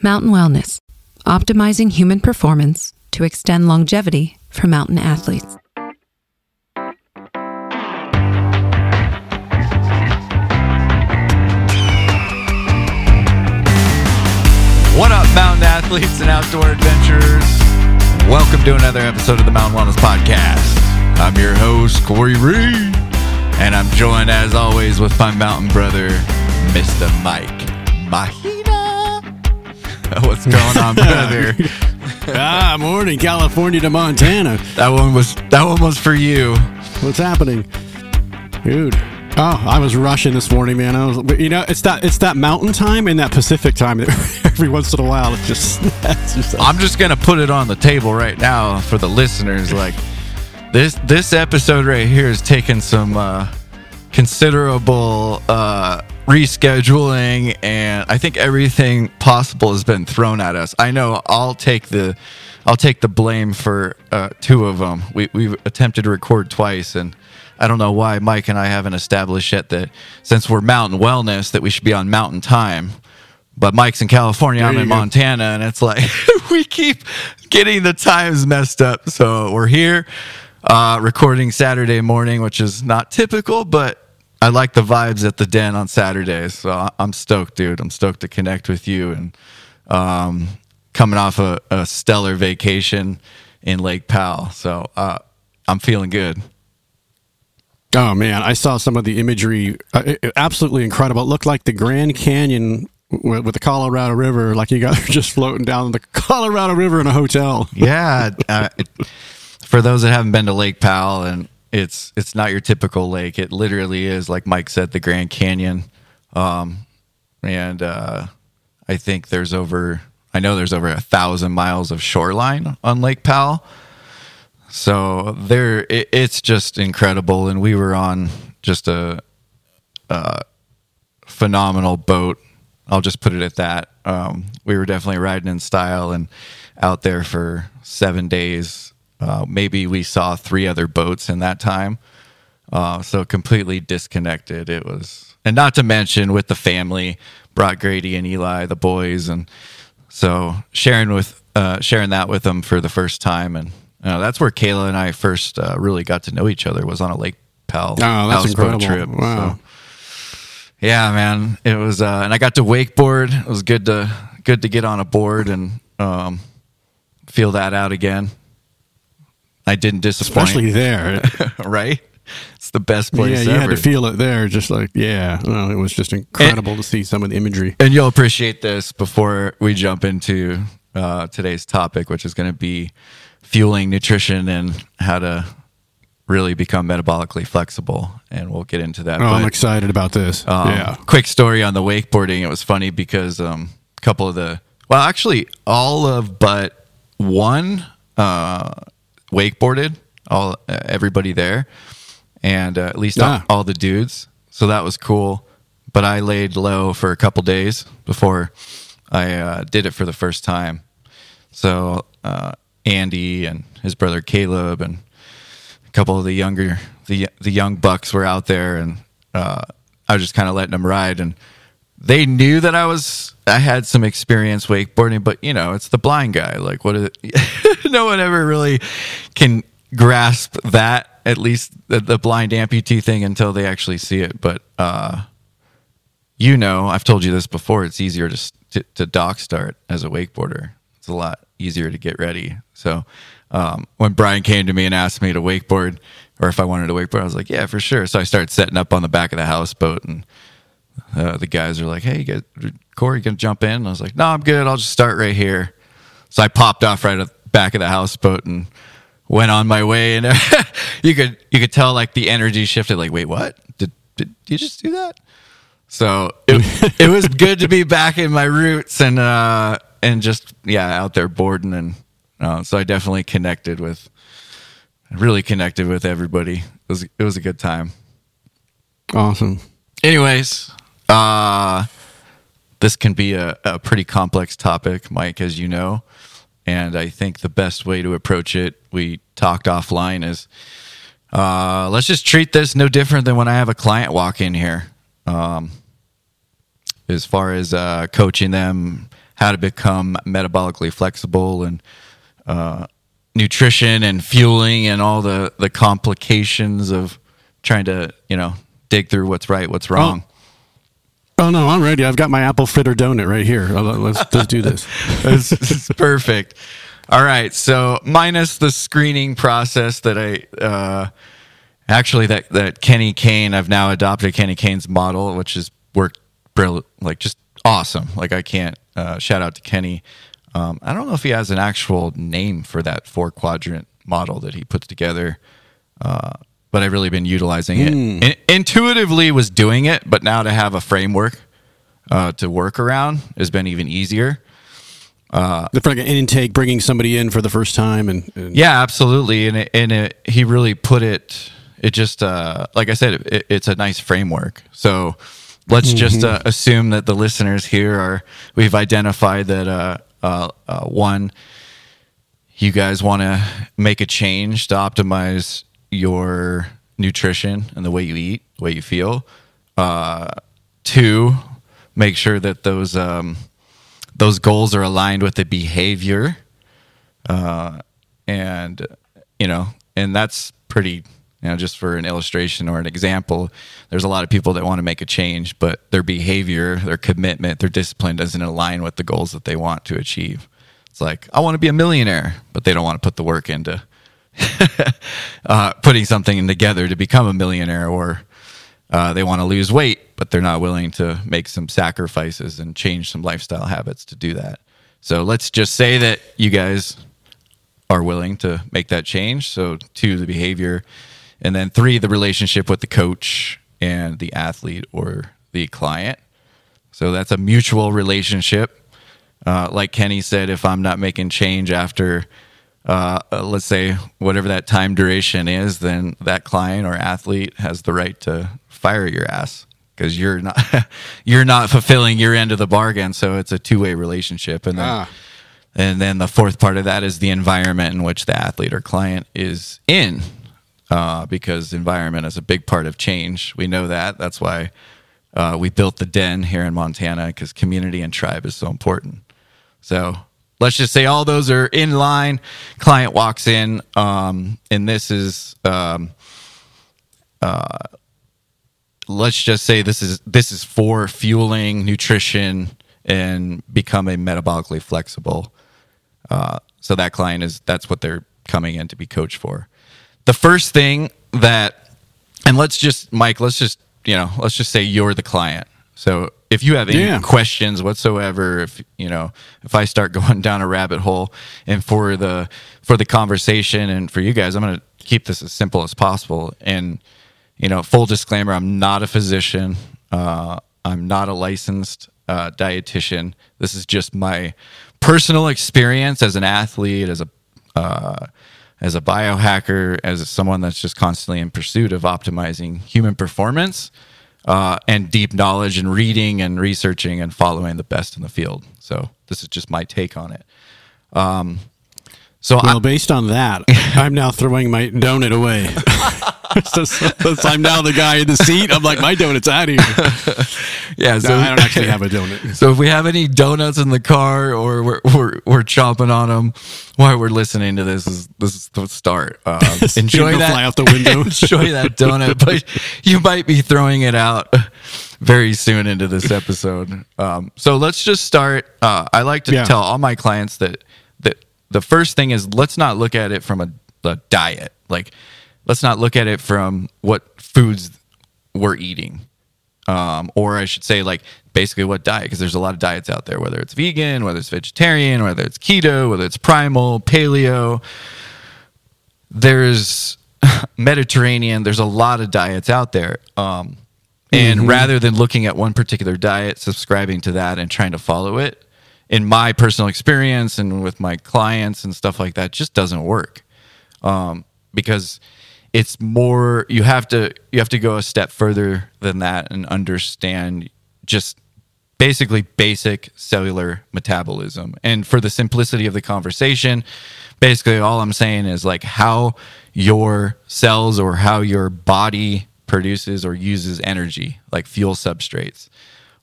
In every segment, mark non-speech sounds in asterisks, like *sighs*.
Mountain Wellness, optimizing human performance to extend longevity for mountain athletes. What up, mountain athletes and outdoor adventurers? Welcome to another episode of the Mountain Wellness Podcast. I'm your host, Corey Reed, and I'm joined as always with my mountain brother, Mr. Mike Mahina. What's going on, *laughs* brother? ah, morning, California to Montana. that one was that one was for you. What's happening, dude? Oh, I was rushing this morning, man. I was, you know, it's that it's that mountain time and that Pacific time. that *laughs* Every once in a while, it's just, *laughs* it's just I'm just gonna put it on the table right now for the listeners. Like this this episode right here is taking some uh, considerable uh, rescheduling, and I think everything possible has been thrown at us. I know I'll take the I'll take the blame for uh, two of them. We we've attempted to record twice, and I don't know why Mike and I haven't established yet that since we're mountain wellness that we should be on mountain time. But Mike's in California, I'm in go. Montana, and it's like *laughs* we keep getting the times messed up. So we're here uh, recording Saturday morning, which is not typical, but I like the vibes at the den on Saturdays. So I'm stoked, dude. I'm stoked to connect with you and um, coming off a, a stellar vacation in Lake Powell. So uh, I'm feeling good. Oh man, I saw some of the imagery. Uh, absolutely incredible. It looked like the Grand Canyon with, with the Colorado River. Like you guys *laughs* are just floating down the Colorado River in a hotel. yeah. Uh, for those that haven't been to Lake Powell, and it's it's not your typical lake. It literally is, like Mike said, the Grand Canyon. Um, and uh, I think there's over. I know there's over a thousand miles of shoreline on Lake Powell. So there, it, it's just incredible, and we were on just a, a phenomenal boat. I'll just put it at that. Um, we were definitely riding in style and out there for seven days. Uh, maybe we saw three other boats in that time. Uh, so completely disconnected. It was, and not to mention with the family, brought Grady and Eli, the boys, and so sharing with uh, sharing that with them for the first time, and uh, that's where Kayla and I first uh, really got to know each other was on a Lake Powell Oh, that's incredible. Wow. So, yeah, man, it was, uh, and I got to wakeboard. It was good to good to get on a board and um, feel that out again. I didn't disappoint, Especially there. *laughs* right? It's the best place yeah, you ever. had to feel it there. Just like, yeah, no, it was just incredible to see some of the imagery. and you'll appreciate this before we jump into uh, today's topic, which is going to be fueling nutrition and how to really become metabolically flexible. And we'll get into that. Oh, I'm excited about this. um, yeah. Quick story on the wakeboarding. It was funny because um, a couple of the, well, actually, all of but one uh, wakeboarded, all uh, everybody there, and uh, at least Ah. all, all the dudes. So that was cool. But I laid low for a couple days before I uh, did it for the first time. So uh, Andy and his brother Caleb and a couple of the younger the the young bucks were out there, and uh, I was just kind of letting them ride, and they knew that I was I had some experience wakeboarding, but you know it's the blind guy. Like what? Is *laughs* no one ever really can grasp that. At least the, the blind amputee thing until they actually see it. But uh, you know, I've told you this before. It's easier to, to to dock start as a wakeboarder. It's a lot easier to get ready. So um, when Brian came to me and asked me to wakeboard, or if I wanted to wakeboard, I was like, yeah, for sure. So I started setting up on the back of the houseboat, and uh, the guys are like, hey, you get Corey, gonna jump in? And I was like, no, I'm good. I'll just start right here. So I popped off right at the back of the houseboat and went on my way. And *laughs* you could you could tell like the energy shifted. Like, wait, what? Did did you just do that? So it, *laughs* it was good to be back in my roots and uh and just yeah out there boarding and uh, so I definitely connected with really connected with everybody. It was it was a good time. Awesome. Anyways, uh this can be a, a pretty complex topic, Mike, as you know. And I think the best way to approach it, we talked offline, is uh, let's just treat this no different than when I have a client walk in here. Um, as far as uh, coaching them how to become metabolically flexible and uh, nutrition and fueling and all the the complications of trying to you know dig through what's right, what's wrong. Oh no, I'm ready. I've got my apple fritter donut right here. Uh, Let's do this. *laughs* This is perfect. All right, so minus the screening process that I uh, actually that that Kenny Kane, I've now adopted Kenny Kane's model, which has worked brilliant, like just awesome. Like I can't uh, shout out to Kenny. Um, I don't know if he has an actual name for that four quadrant model that he puts together, uh, but I've really been utilizing it. In- intuitively was doing it, but now to have a framework uh, to work around has been even easier. The like an intake, bringing somebody in for the first time, and, and Yeah, absolutely, and it, and it, he really put it. It just uh, like I said, it, it's a nice framework. So let's just uh, assume that the listeners here are we've identified that uh, uh, uh, one, you guys want to make a change to optimize your nutrition and the way you eat, the way you feel. Uh, two, make sure that those um, those goals are aligned with the behavior uh, and you know, and that's pretty. You know, just for an illustration or an example, there's a lot of people that want to make a change, but their behavior, their commitment, their discipline doesn't align with the goals that they want to achieve. It's like I want to be a millionaire, but they don't want to put the work into *laughs* uh, putting something together to become a millionaire, or uh, they want to lose weight, but they're not willing to make some sacrifices and change some lifestyle habits to do that. So let's just say that you guys are willing to make that change. So, two, the behavior. And then three, the relationship with the coach and the athlete or the client. So, that's a mutual relationship. Uh, like Kenny said, if I'm not making change after, uh, uh, let's say, whatever that time duration is, then that client or athlete has the right to fire your ass because you're not *laughs* you're not fulfilling your end of the bargain. So it's a two way relationship, and then Ah. and then the fourth part of that is the environment in which the athlete or client is in, uh, because environment is a big part of change. We know that. That's why uh, we built the den here in Montana because community and tribe is so important. So let's just say all those are in line. Client walks in, um, and this is. Um, let's just say this is this is for fueling nutrition and becoming metabolically flexible uh, so that client is that's what they're coming in to be coached for the first thing that and let's just mike let's just you know let's just say you're the client so if you have any Yeah. questions whatsoever if you know if i start *laughs* going down a rabbit hole and for the for the conversation and for you guys i'm going to keep this as simple as possible. And you know full disclaimer i'm not a physician. Uh, i'm not a licensed uh, dietitian. This is just my personal experience as an athlete as a uh, as a biohacker as someone that's just constantly in pursuit of optimizing human performance uh, and deep knowledge and reading and researching and following the best in the field. So this is just my take on it. Um, so I, Well, based on that, *laughs* I'm now throwing my donut away. *laughs* so, so- so I'm now the guy in the seat. I'm like, my donut's out of here. *laughs* yeah so No, I don't actually have a donut. So if we have any donuts in the car or we're we're, we're chomping on them while we're listening to this, is this is the start. Uh, enjoy that. fly out the window. enjoy that donut, but you might be throwing it out very soon into this episode. Um, so let's just start. Uh, I like to Yeah. tell all my clients that the first thing is let's not look at it from a, a diet. Like let's not look at it from what foods we're eating um, or I should say, like basically what diet, because there's a lot of diets out there, whether it's vegan, whether it's vegetarian, whether it's keto, whether it's primal, paleo. There's *laughs* Mediterranean. There's a lot of diets out there. Um, and rather than looking at one particular diet, subscribing to that and trying to follow it, in my personal experience and with my clients and stuff like that, just doesn't work. Um, because it's more you have to you have to go a step further than that and understand just basically basic cellular metabolism. And for the simplicity of the conversation basically all i'm saying is like how your cells or how your body produces or uses energy like fuel substrates.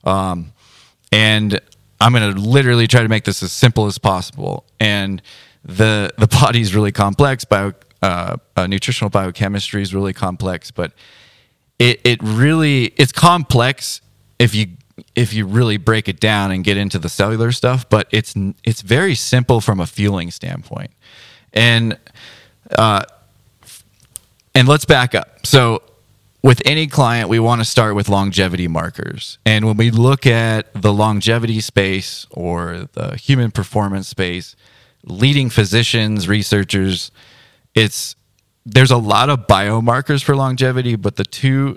Um, and I'm going to literally try to make this as simple as possible. And the the body is really complex. Bio uh, uh, nutritional biochemistry is really complex, but it it really it's complex if you if you really break it down and get into the cellular stuff. But it's it's very simple from a fueling standpoint. And uh, and let's back up. So with any client, we want to start with longevity markers. And when we look at the longevity space or the human performance space, leading physicians, researchers, it's there's a lot of biomarkers for longevity, but the two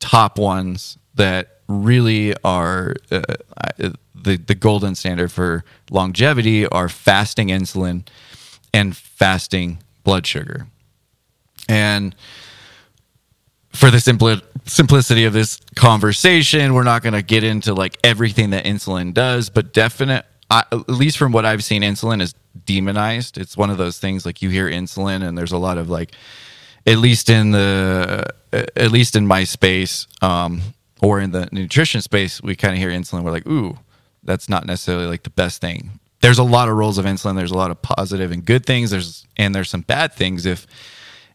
top ones that really are uh, the the golden standard for longevity are fasting insulin and fasting blood sugar. And for the simpli- simplicity of this conversation, we're not going to get into like everything that insulin does, but definite, uh, at least from what I've seen, insulin is demonized. It's one of those things like you hear insulin, and there's a lot of like, at least in the, at least in my space, um, or in the nutrition space, we kind of hear insulin. We're like, ooh, that's not necessarily like the best thing. There's a lot of roles of insulin. There's a lot of positive and good things. There's and there's some bad things if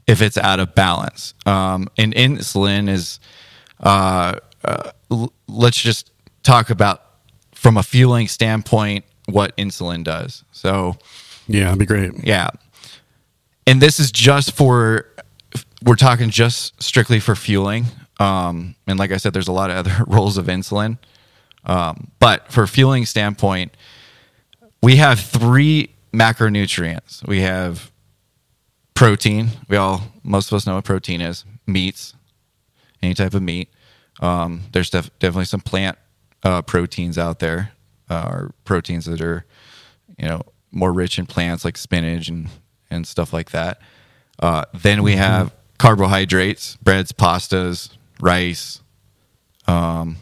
if it's out of balance. Um, and insulin is, uh, uh, l- let's just talk about from a fueling standpoint what insulin does. So, yeah, that'd be great. Yeah. And this is just for, we're talking just strictly for fueling. Um, and like I said, there's a lot of other *laughs* roles of insulin. Um, but for fueling standpoint, we have three macronutrients. We have protein. We all, most of us know what protein is. Meats, any type of meat. Um, there's def- definitely some plant uh, proteins out there, uh, or proteins that are, you know, more rich in plants like spinach and and stuff like that. Uh, then we have carbohydrates, breads, pastas, rice, um,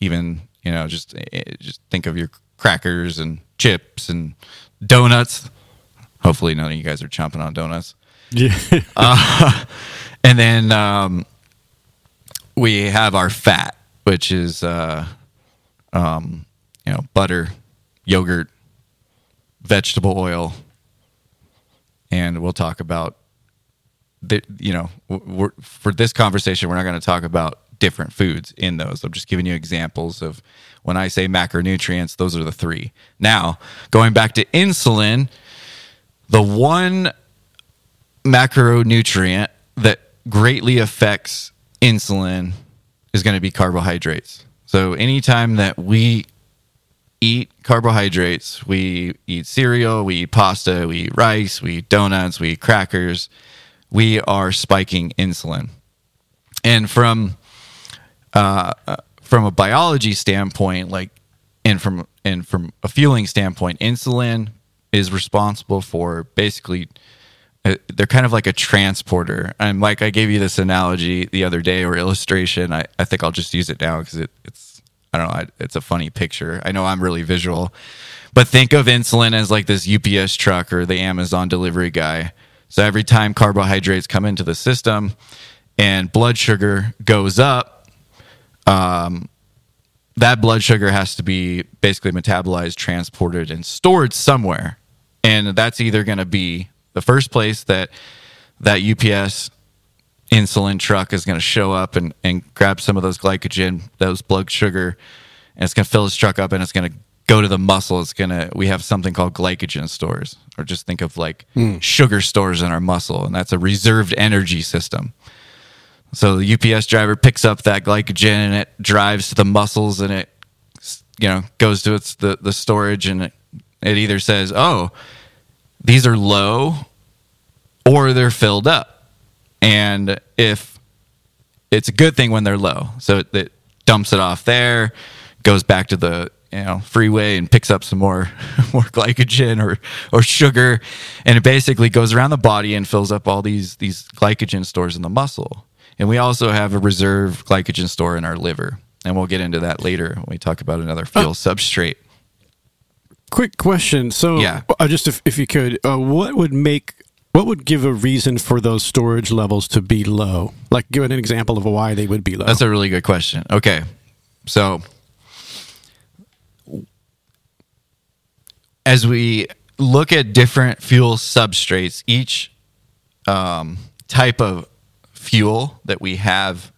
even you know, just eh, just think of your crackers and chips and donuts. Hopefully, none of you guys are chomping on donuts. Yeah. *laughs* uh, and then um, we have our fat, which is uh, um, you know butter, yogurt, vegetable oil, and we'll talk about you know for this conversation we're not going to talk about different foods in those. I'm just giving you examples of when I say macronutrients, those are the three. Now, going back to insulin, the one macronutrient that greatly affects insulin is going to be carbohydrates. So anytime that we eat carbohydrates, we eat cereal, we eat pasta, we eat rice, we eat donuts, we eat crackers, we are spiking insulin. And from uh, from a biology standpoint, like and from and from a fueling standpoint, insulin is responsible for basically they're kind of like a transporter. And like I gave you this analogy the other day or illustration. I, I think I'll just use it now because it, it's, I don't know, it's a funny picture. I know I'm really visual, but think of insulin as like this UPS truck or the Amazon delivery guy. So every time carbohydrates come into the system and blood sugar goes up, um, that blood sugar has to be basically metabolized, transported, and stored somewhere. And that's either going to be the first place that that UPS insulin truck is going to show up and, and grab some of those glycogen, those blood sugar, and it's going to fill his truck up and it's going to go to the muscle. It's going to, we have something called glycogen stores, or just think of like mm. sugar stores in our muscle, and that's a reserved energy system. So the UPS driver picks up that glycogen and it drives to the muscles and it, you know, goes to its the, the storage and it, it either says, oh, these are low or they're filled up. And if it's a good thing when they're low, so it, it dumps it off there, goes back to the you know freeway and picks up some more *laughs* more glycogen or or sugar, and it basically goes around the body and fills up all these these glycogen stores in the muscle. And we also have a reserve glycogen store in our liver, and we'll get into that later when we talk about another fuel uh, substrate. Quick question. So, yeah. Uh, just if, if you could, uh, what would make what would give a reason for those storage levels to be low? Like, give an example of why they would be low. That's a really good question. Okay. So, as we look at different fuel substrates, each um, type of fuel that we have,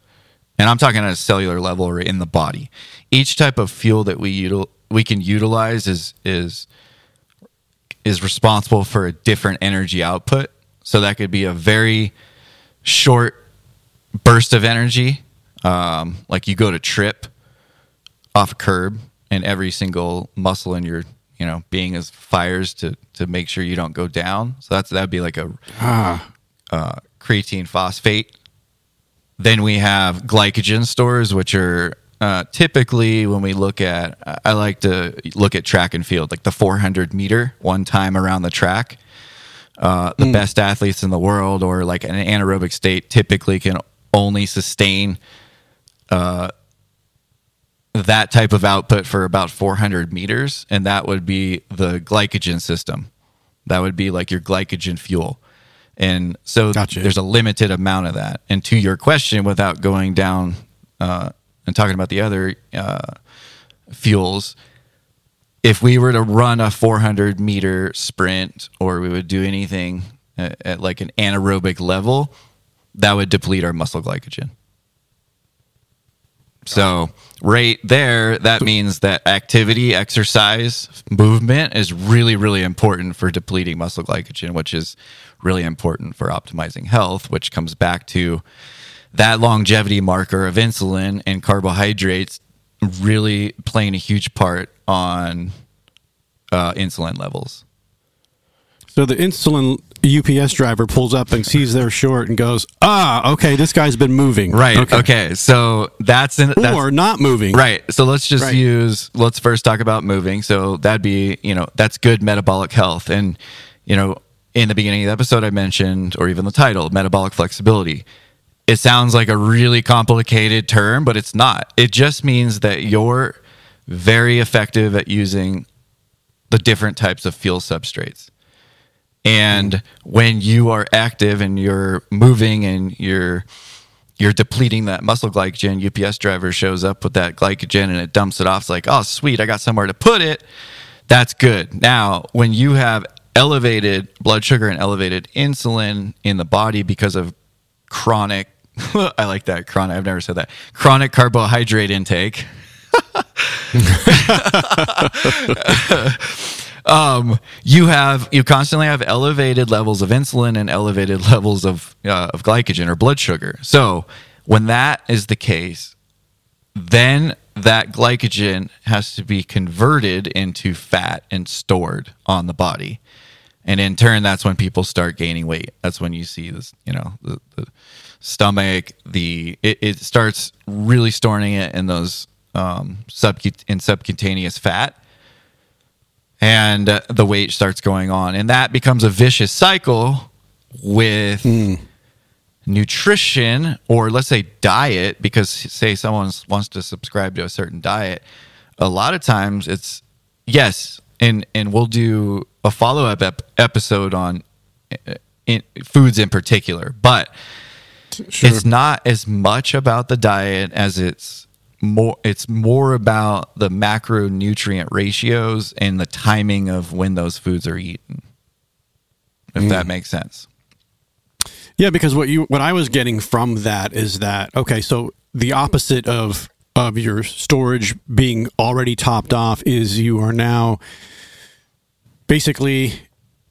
and I'm talking at a cellular level or in the body, each type of fuel that we util- we can utilize is is is responsible for a different energy output. So that could be a very short burst of energy, um, like you go to trip off a curb, and every single muscle in your you know being is fires to to make sure you don't go down. So that's that'd be like a Ah, uh, creatine phosphate. Then we have glycogen stores, which are uh, typically when we look at, I like to look at track and field, like the 400 meter one time around the track. Uh, the best athletes in the world, or like an anaerobic state, typically can only sustain uh, that type of output for about 400 meters, and that would be the glycogen system. That would be like your glycogen fuel. And so Gotcha. there's a limited amount of that. And to your question, without going down uh, and talking about the other uh, fuels, if we were to run a 400 meter sprint or we would do anything at, at like an anaerobic level, that would deplete our muscle glycogen. So, right there, that means that activity, exercise, movement is really, really important for depleting muscle glycogen, which is really important for optimizing health, which comes back to that longevity marker of insulin and carbohydrates really playing a huge part on uh, insulin levels. so the insulin UPS driver pulls up and sees they're short and goes, "Ah, okay, this guy's been moving." Right. Okay. So that's in that's, Or not moving. Right. So let's just Right. use let's first talk about moving. So that'd be, you know, that's good metabolic health. And, you know, in the beginning of the episode I mentioned, or even the title, metabolic flexibility. It sounds like a really complicated term, but it's not. It just means that you're very effective at using the different types of fuel substrates. And when you are active and you're moving and you're you're depleting that muscle glycogen, UPS driver shows up with that glycogen and it dumps it off. It's like, oh sweet, I got somewhere to put it. That's good. Now, when you have elevated blood sugar and elevated insulin in the body because of chronic *laughs* I like that chronic I've never said that. Chronic carbohydrate intake. *laughs* um, you have you constantly have elevated levels of insulin and elevated levels of uh, of glycogen or blood sugar. So when that is the case, then that glycogen has to be converted into fat and stored on the body. And in turn, that's when people start gaining weight. That's when you see this, you know, the, the stomach, the it, it starts really storing it in those um, subcut- in subcutaneous fat, and uh, the weight starts going on, and that becomes a vicious cycle with nutrition or let's say diet because say someone wants to subscribe to a certain diet a lot of times it's yes and and we'll do a follow-up ep- episode on uh, in, foods in particular but Sure. it's not as much about the diet as it's more it's more about the macronutrient ratios and the timing of when those foods are eaten if that makes sense Yeah, because what you what I was getting from that is that okay, so the opposite of of your storage being already topped off is you are now basically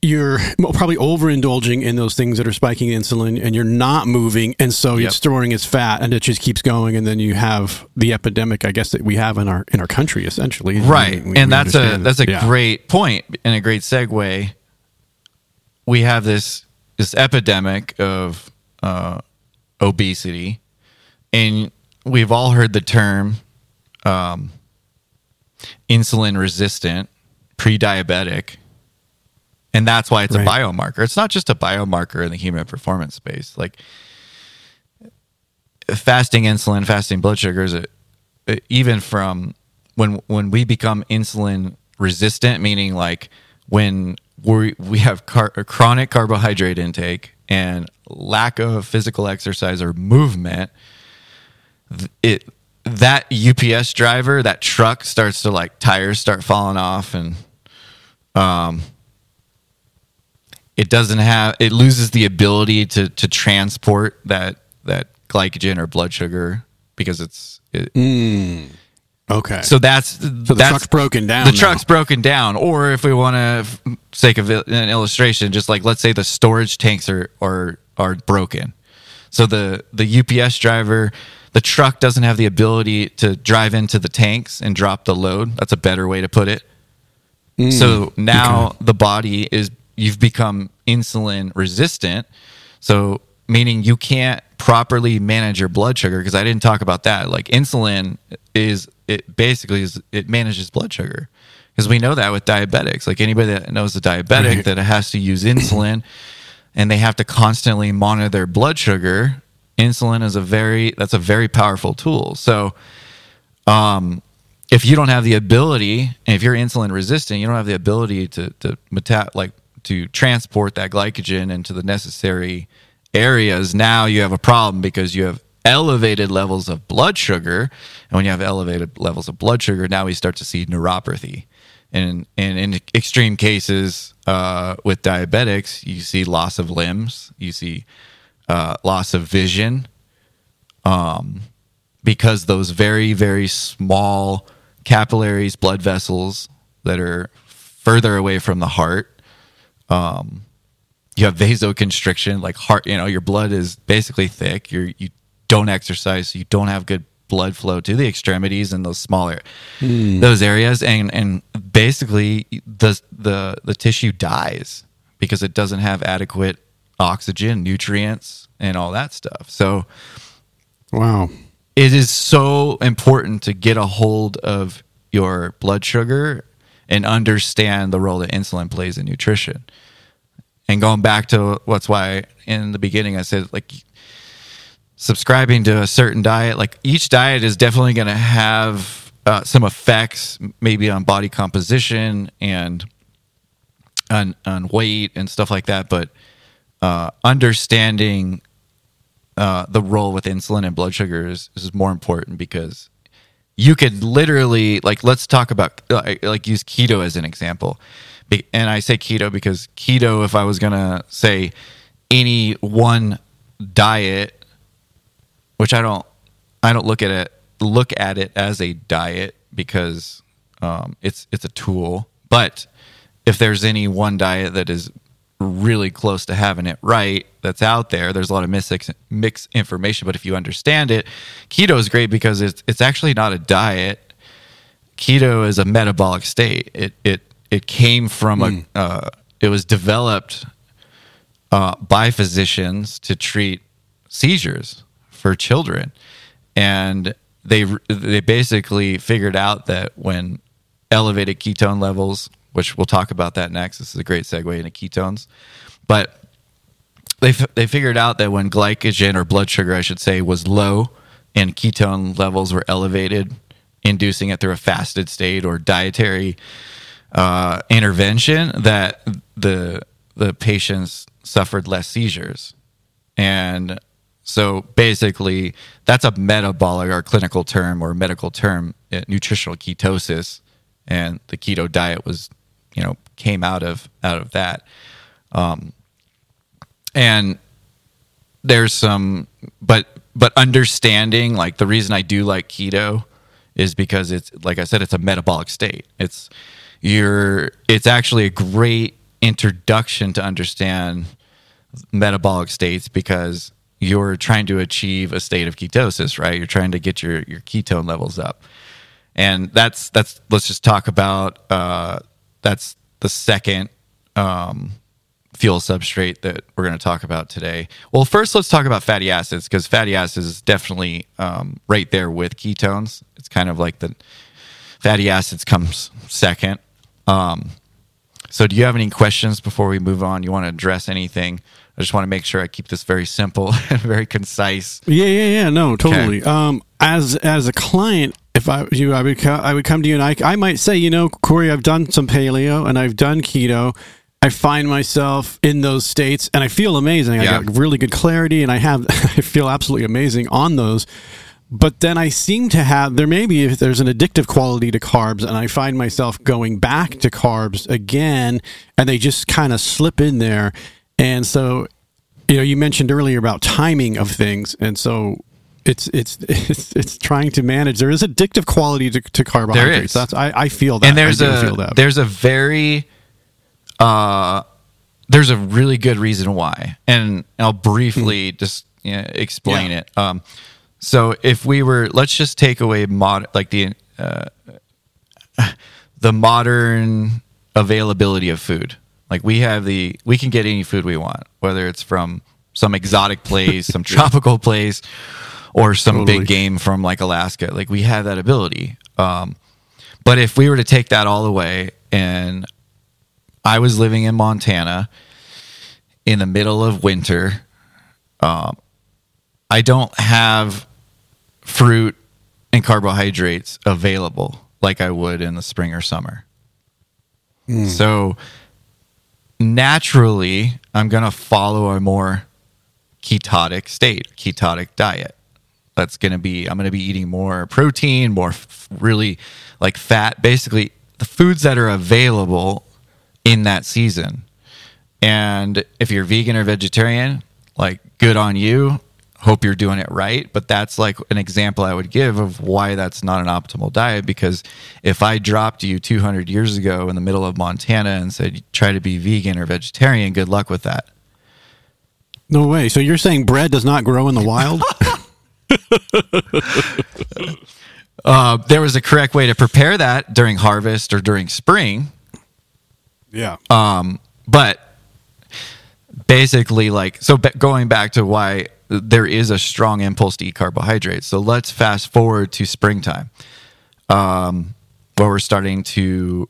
you're probably overindulging in those things that are spiking insulin and you're not moving and so Yep. it's storing its fat and it just keeps going and then you have the epidemic I guess that we have in our in our country essentially. right We- we and that's a that's a Yeah. great point and a great segue we have this this epidemic of uh, obesity and we've all heard the term um, insulin resistant pre-diabetic and that's why it's Right. a biomarker it's not just a biomarker in the human performance space like fasting insulin fasting blood sugars uh, uh, even from when when we become insulin resistant meaning like when we we have car- chronic carbohydrate intake and lack of physical exercise or movement it that UPS driver that truck starts to like tires start falling off and um, it doesn't have it loses the ability to to transport that that glycogen or blood sugar because it's it, Okay. so that's So the that's, truck's broken down. the now. truck's broken down or if we want to sake of an illustration just like let's say the storage tanks are are are broken so the the ups driver the truck doesn't have the ability to drive into the tanks and drop the load. That's a better way to put it. Mm. So now the body is you've become insulin resistant. So meaning you can't properly manage your blood sugar because i didn't talk about that. Like insulin is it basically is it manages blood sugar. Because we know that with diabetics. Like anybody that knows a diabetic Right. that has to use insulin and they have to constantly monitor their blood sugar insulin is a very that's a very powerful tool so um, if you don't have the ability, if you're insulin resistant, you don't have the ability to to meta- like to transport that glycogen into the necessary areas. Now you have a problem because you have elevated levels of blood sugar, and when you have elevated levels of blood sugar, now we start to see neuropathy. And, and in extreme cases uh, with diabetics, you see loss of limbs, you see uh, loss of vision, because those very very small capillaries blood vessels that are further away from the heart um you have vasoconstriction like heart you know your blood is basically thick. You're you don't exercise so you don't have good blood flow to the extremities and those smaller those areas. And and basically the the the tissue dies because it doesn't have adequate oxygen nutrients and all that stuff so Wow. it is so important to get a hold of your blood sugar and understand the role that insulin plays in nutrition. And going back to what's why in the beginning I said like subscribing to a certain diet, like each diet is definitely going to have uh, some effects, maybe on body composition and on on weight and stuff like that. But uh, understanding uh, the role with insulin and blood sugar is, is more important because you could literally like let's talk about like, like use keto as an example. And i say keto because keto if i was gonna say any one diet which i don't i don't look at it look at it as a diet because um, it's it's a tool. But if there's any one diet that is really close to having it right that's out there. There's a lot of mix mix information but if you understand it keto is great because it's it's actually not a diet. Keto is a metabolic state. It it it came from a uh, it was developed uh, by physicians to treat seizures for children, and they they basically figured out that when elevated ketone levels, which we'll talk about that next. This is a great segue into ketones, but they f- they figured out that when glycogen or blood sugar, I should say, was low and ketone levels were elevated, inducing it through a fasted state or dietary uh, intervention, that the the patients suffered less seizures, and so basically, that's a metabolic or clinical term or medical term, uh, nutritional ketosis, and the keto diet was, you know, came out of out of that. Um, and there's some, but but understanding like the reason I do like keto is because it's like I said, it's a metabolic state. It's you're it's actually a great introduction to understand metabolic states because you're trying to achieve a state of ketosis, right? You're trying to get your your ketone levels up, and that's that's. Let's just talk about uh, that's the second um, fuel substrate that we're going to talk about today. Well, first let's talk about fatty acids because fatty acids is definitely um, right there with ketones. It's kind of like the fatty acids comes second. Um, so, do you have any questions before we move on? You want to address anything? I just want to make sure I keep this very simple *laughs* and very concise. Yeah, yeah, yeah. No, totally. Um, as as a client, if I you, I would co- I would come to you and I I might say, you know, Corey, I've done some paleo and I've done keto. I find myself in those states and I feel amazing. I Yeah. got really good clarity and I have *laughs* I feel absolutely amazing on those. but then I seem to have there may be if there's an addictive quality to carbs, and I find myself going back to carbs again, and they just kind of slip in there. And so, you know, you mentioned earlier about timing of things, and so it's it's *laughs* it's, it's trying to manage. There is addictive quality to, to carbohydrates. There is. That's I, I feel that. and there's a feel that. there's a very uh there's a really good reason why and i'll briefly just you know, explain Hmm. Yeah. it um so if we were let's just take away mod like the uh *sighs* the modern availability of food like we have the we can get any food we want whether it's from some exotic place some *laughs* tropical place or some Totally. big game from like alaska like we have that ability um but if we were to take that all away and I was living in Montana in the middle of winter, um, I don't have fruit and carbohydrates available like I would in the spring or summer. So naturally, I'm going to follow a more ketotic state, ketotic diet. That's going to be, I'm going to be eating more protein, more f- really like fat, basically the foods that are available in that season. And if you're vegan or vegetarian, like good on you. Hope you're doing it right. But that's like an example I would give of why that's not an optimal diet. Because if I dropped you 200 years ago in the middle of Montana and said, try to be vegan or vegetarian, good luck with that. no way. So you're saying bread does not grow in the wild? *laughs* *laughs* Uh, there was a correct way to prepare that during harvest or during spring. yeah. Um, but basically, like, so going back to why there is a strong impulse to eat carbohydrates. So let's fast forward to springtime, um, where we're starting to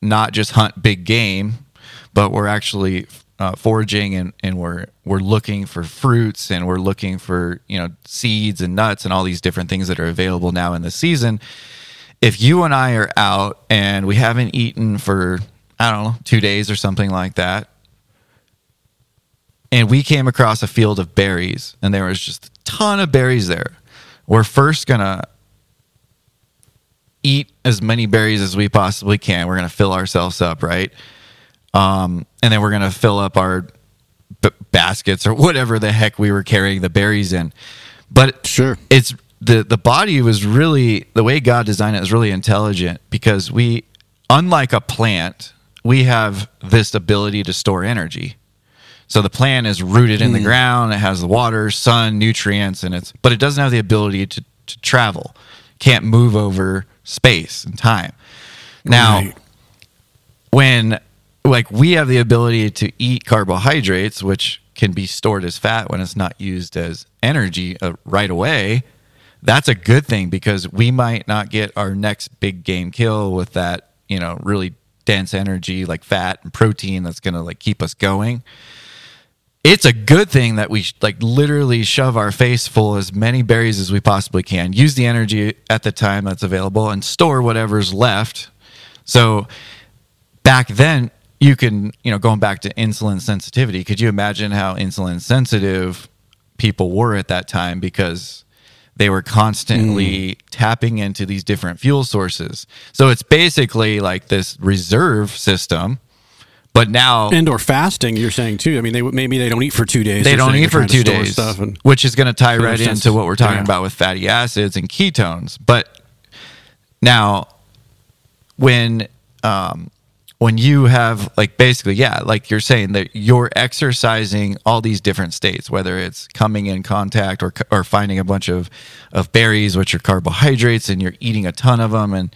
not just hunt big game, but we're actually uh, foraging and, and we're we're looking for fruits and we're looking for you know seeds and nuts and all these different things that are available now in the season. If you and I are out and we haven't eaten for I don't know two days or something like that, and we came across a field of berries and there was just a ton of berries there, we're first gonna eat as many berries as we possibly can. We're gonna fill ourselves up, right? um, and then we're gonna fill up our b- baskets or whatever the heck we were carrying the berries in. But Sure. it's the the body was really the way God designed it is really intelligent because we, unlike a plant, we have this ability to store energy. So the plant is rooted in the ground. It has the water, sun, nutrients, and it's but it doesn't have the ability to to travel. Can't move over space and time. Now, Right. when like we have the ability to eat carbohydrates which can be stored as fat when it's not used as energy uh, right away that's a good thing because we might not get our next big game kill with that you know really dense energy like fat and protein that's going to like keep us going it's a good thing that we like literally shove our face full as many berries as we possibly can. Use the energy at the time that's available and store whatever's left. So back then you can you know going back to insulin sensitivity could you imagine how insulin sensitive people were at that time because they were constantly hmm. tapping into these different fuel sources? So it's basically like this reserve system but now and or fasting, you're saying too. I mean, they maybe they don't eat for two days. they don't eat for two days, Stuff and, which is going to tie right sense. into what we're talking Yeah. about with fatty acids and ketones. But now, when um, when you have like basically, yeah, like you're saying that you're exercising all these different states, whether it's coming in contact or or finding a bunch of of berries, which are carbohydrates, and you're eating a ton of them, and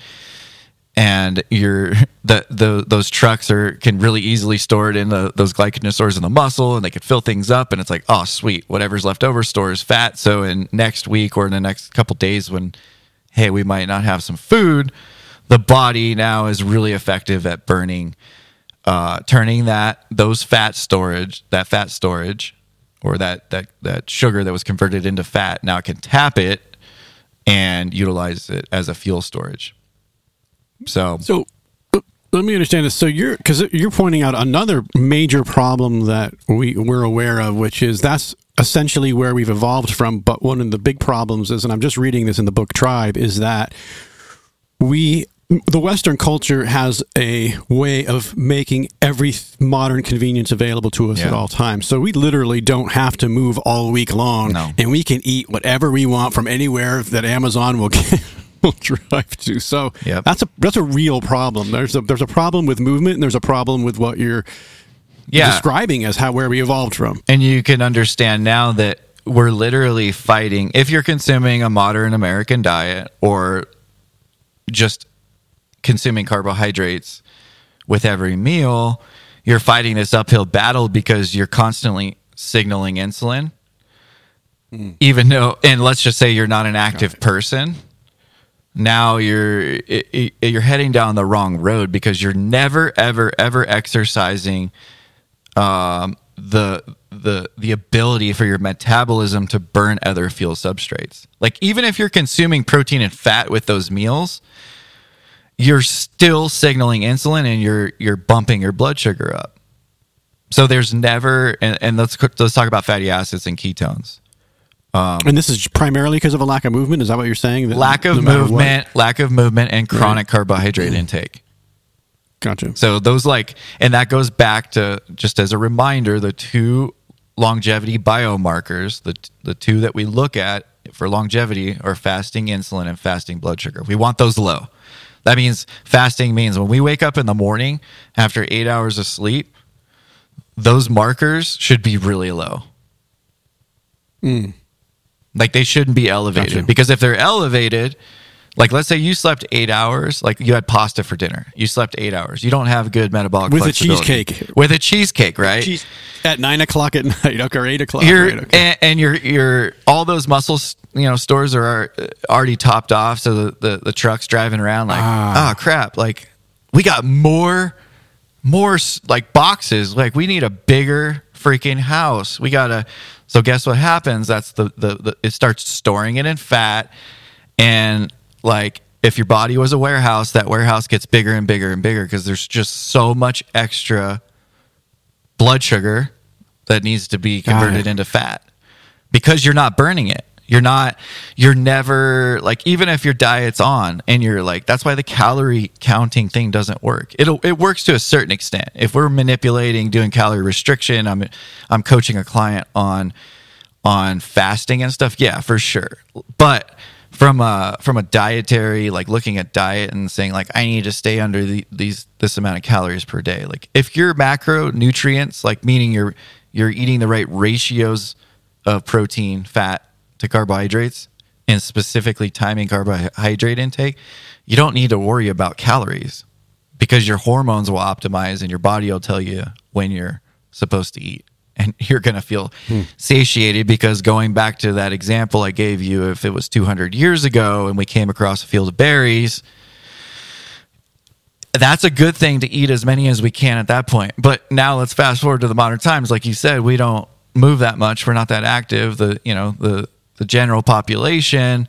and you're *laughs* the, the those trucks are can really easily store it in the, those glycogen stores in the muscle and they can fill things up and it's like oh sweet whatever's left over stores fat. So in next week or in the next couple days when hey we might not have some food the body now is really effective at burning uh, turning that those fat storage that fat storage or that that that sugar that was converted into fat now it can tap it and utilize it as a fuel storage so So uh, let me understand this. So you're because you're pointing out another major problem that we we're aware of, which is that's essentially where we've evolved from. But one of the big problems is, and I'm just reading this in the book Tribe, is that we the Western culture has a way of making every modern convenience available to us Yeah. at all times. So we literally don't have to move all week long, No. and we can eat whatever we want from anywhere that Amazon will *laughs* get. *laughs* drive to so Yep. that's a that's a real problem there's a there's a problem with movement and there's a problem with what you're Yeah. describing as how where we evolved from And you can understand now that we're literally fighting. If you're consuming a modern American diet or just consuming carbohydrates with every meal, you're fighting this uphill battle because you're constantly signaling insulin. Hmm. Even though, and let's just say you're not an active person, now you're you're heading down the wrong road because you're never ever ever exercising um, the the the ability for your metabolism to burn other fuel substrates. Like even if you're consuming protein and fat with those meals, you're still signaling insulin and you're you're bumping your blood sugar up. So there's never and, and let's let's talk about fatty acids and ketones. Um, and this is primarily because of a lack of movement is that what you're saying That Lack of no movement, lack of movement, and chronic carbohydrate intake. gotcha So those like, and that goes back to just as a reminder, the two longevity biomarkers, the the two that we look at for longevity are fasting insulin and fasting blood sugar. We want those low. That means fasting means when we wake up in the morning after eight hours of sleep, those markers should be really low. Hmm. Like they shouldn't be elevated Gotcha. because if they're elevated, like let's say you slept eight hours, like you had pasta for dinner, you slept eight hours, you don't have good metabolic With a cheesecake. With a cheesecake, right? Jeez. at nine o'clock at *laughs* night okay, or eight o'clock You're right, okay. and, and you're you're all those muscles, you know, stores are already topped off, so the the, the trucks driving around like, Ah. oh crap, like we got more more like boxes, like we need a bigger freaking house. We gotta. So guess what happens? That's the the, the it starts storing it in fat, and like if your body was a warehouse, that warehouse gets bigger and bigger and bigger because there's just so much extra blood sugar that needs to be converted into fat because you're not burning it. You're not, you're never like, even if your diet's on and you're like, that's why the calorie counting thing doesn't work. It'll, it works to a certain extent. If we're manipulating, doing calorie restriction, I'm, I'm coaching a client on, on fasting and stuff. Yeah, for sure. But from a, from a dietary, like looking at diet and saying like, I need to stay under the, these, this amount of calories per day. Like if your macronutrients, like meaning you're, you're eating the right ratios of protein, fat to carbohydrates, and specifically timing carbohydrate intake, you don't need to worry about calories because your hormones will optimize and your body will tell you when you're supposed to eat. And *laughs* you're going to feel hmm. satiated because going back to that example I gave you, if it was 200 years ago and we came across a field of berries, that's a good thing to eat as many as we can at that point. But now let's fast forward to the modern times. Like you said, we don't move that much. We're not that active. The you know the the general population,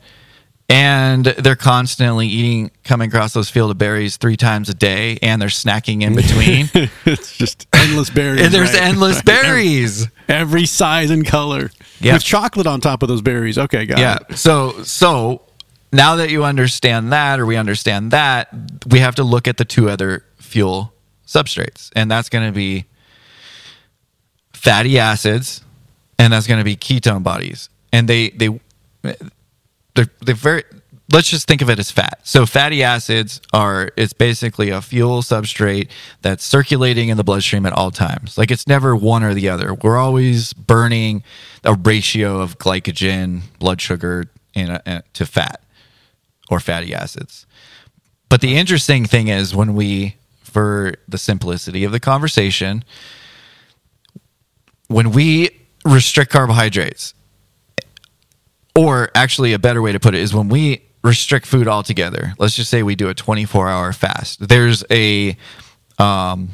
and they're constantly eating, coming across those field of berries three times a day, and they're snacking in between. *laughs* it's just endless berries and there's right? endless *laughs* berries. every size and color Yeah. with chocolate on top of those berries okay got yeah. it So so now that you understand that, or we understand that, we have to look at the two other fuel substrates, and that's going to be fatty acids, and that's going to be ketone bodies, and they they they're they're very. Let's just think of it as fat. So fatty acids are it's basically a fuel substrate that's circulating in the bloodstream at all times. Like it's never one or the other. We're always burning a ratio of glycogen, blood sugar, in a, in- to fat or fatty acids. But the interesting thing is when we, for the simplicity of the conversation, when we restrict carbohydrates, or actually a better way to put it is when we restrict food altogether. Let's just say we do a 24 hour fast. There's a um,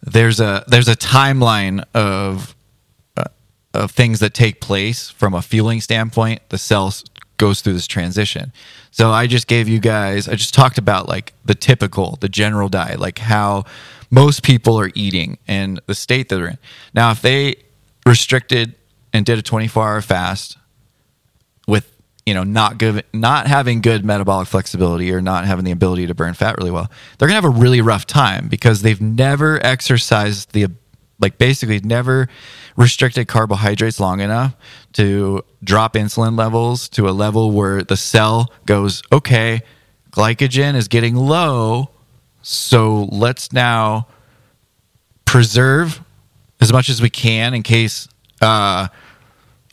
there's a there's a timeline of uh, of things that take place from a fueling standpoint. The cell goes through this transition. So I just gave you guys. I just talked about like the typical, the general diet, like how most people are eating and the state that they're in. Now, if they restricted and did a 24 hour fast with you know not good not having good metabolic flexibility or not having the ability to burn fat really well they're going to have a really rough time because they've never exercised the like basically never restricted carbohydrates long enough to drop insulin levels to a level where the cell goes okay glycogen is getting low so let's now preserve as much as we can in case uh,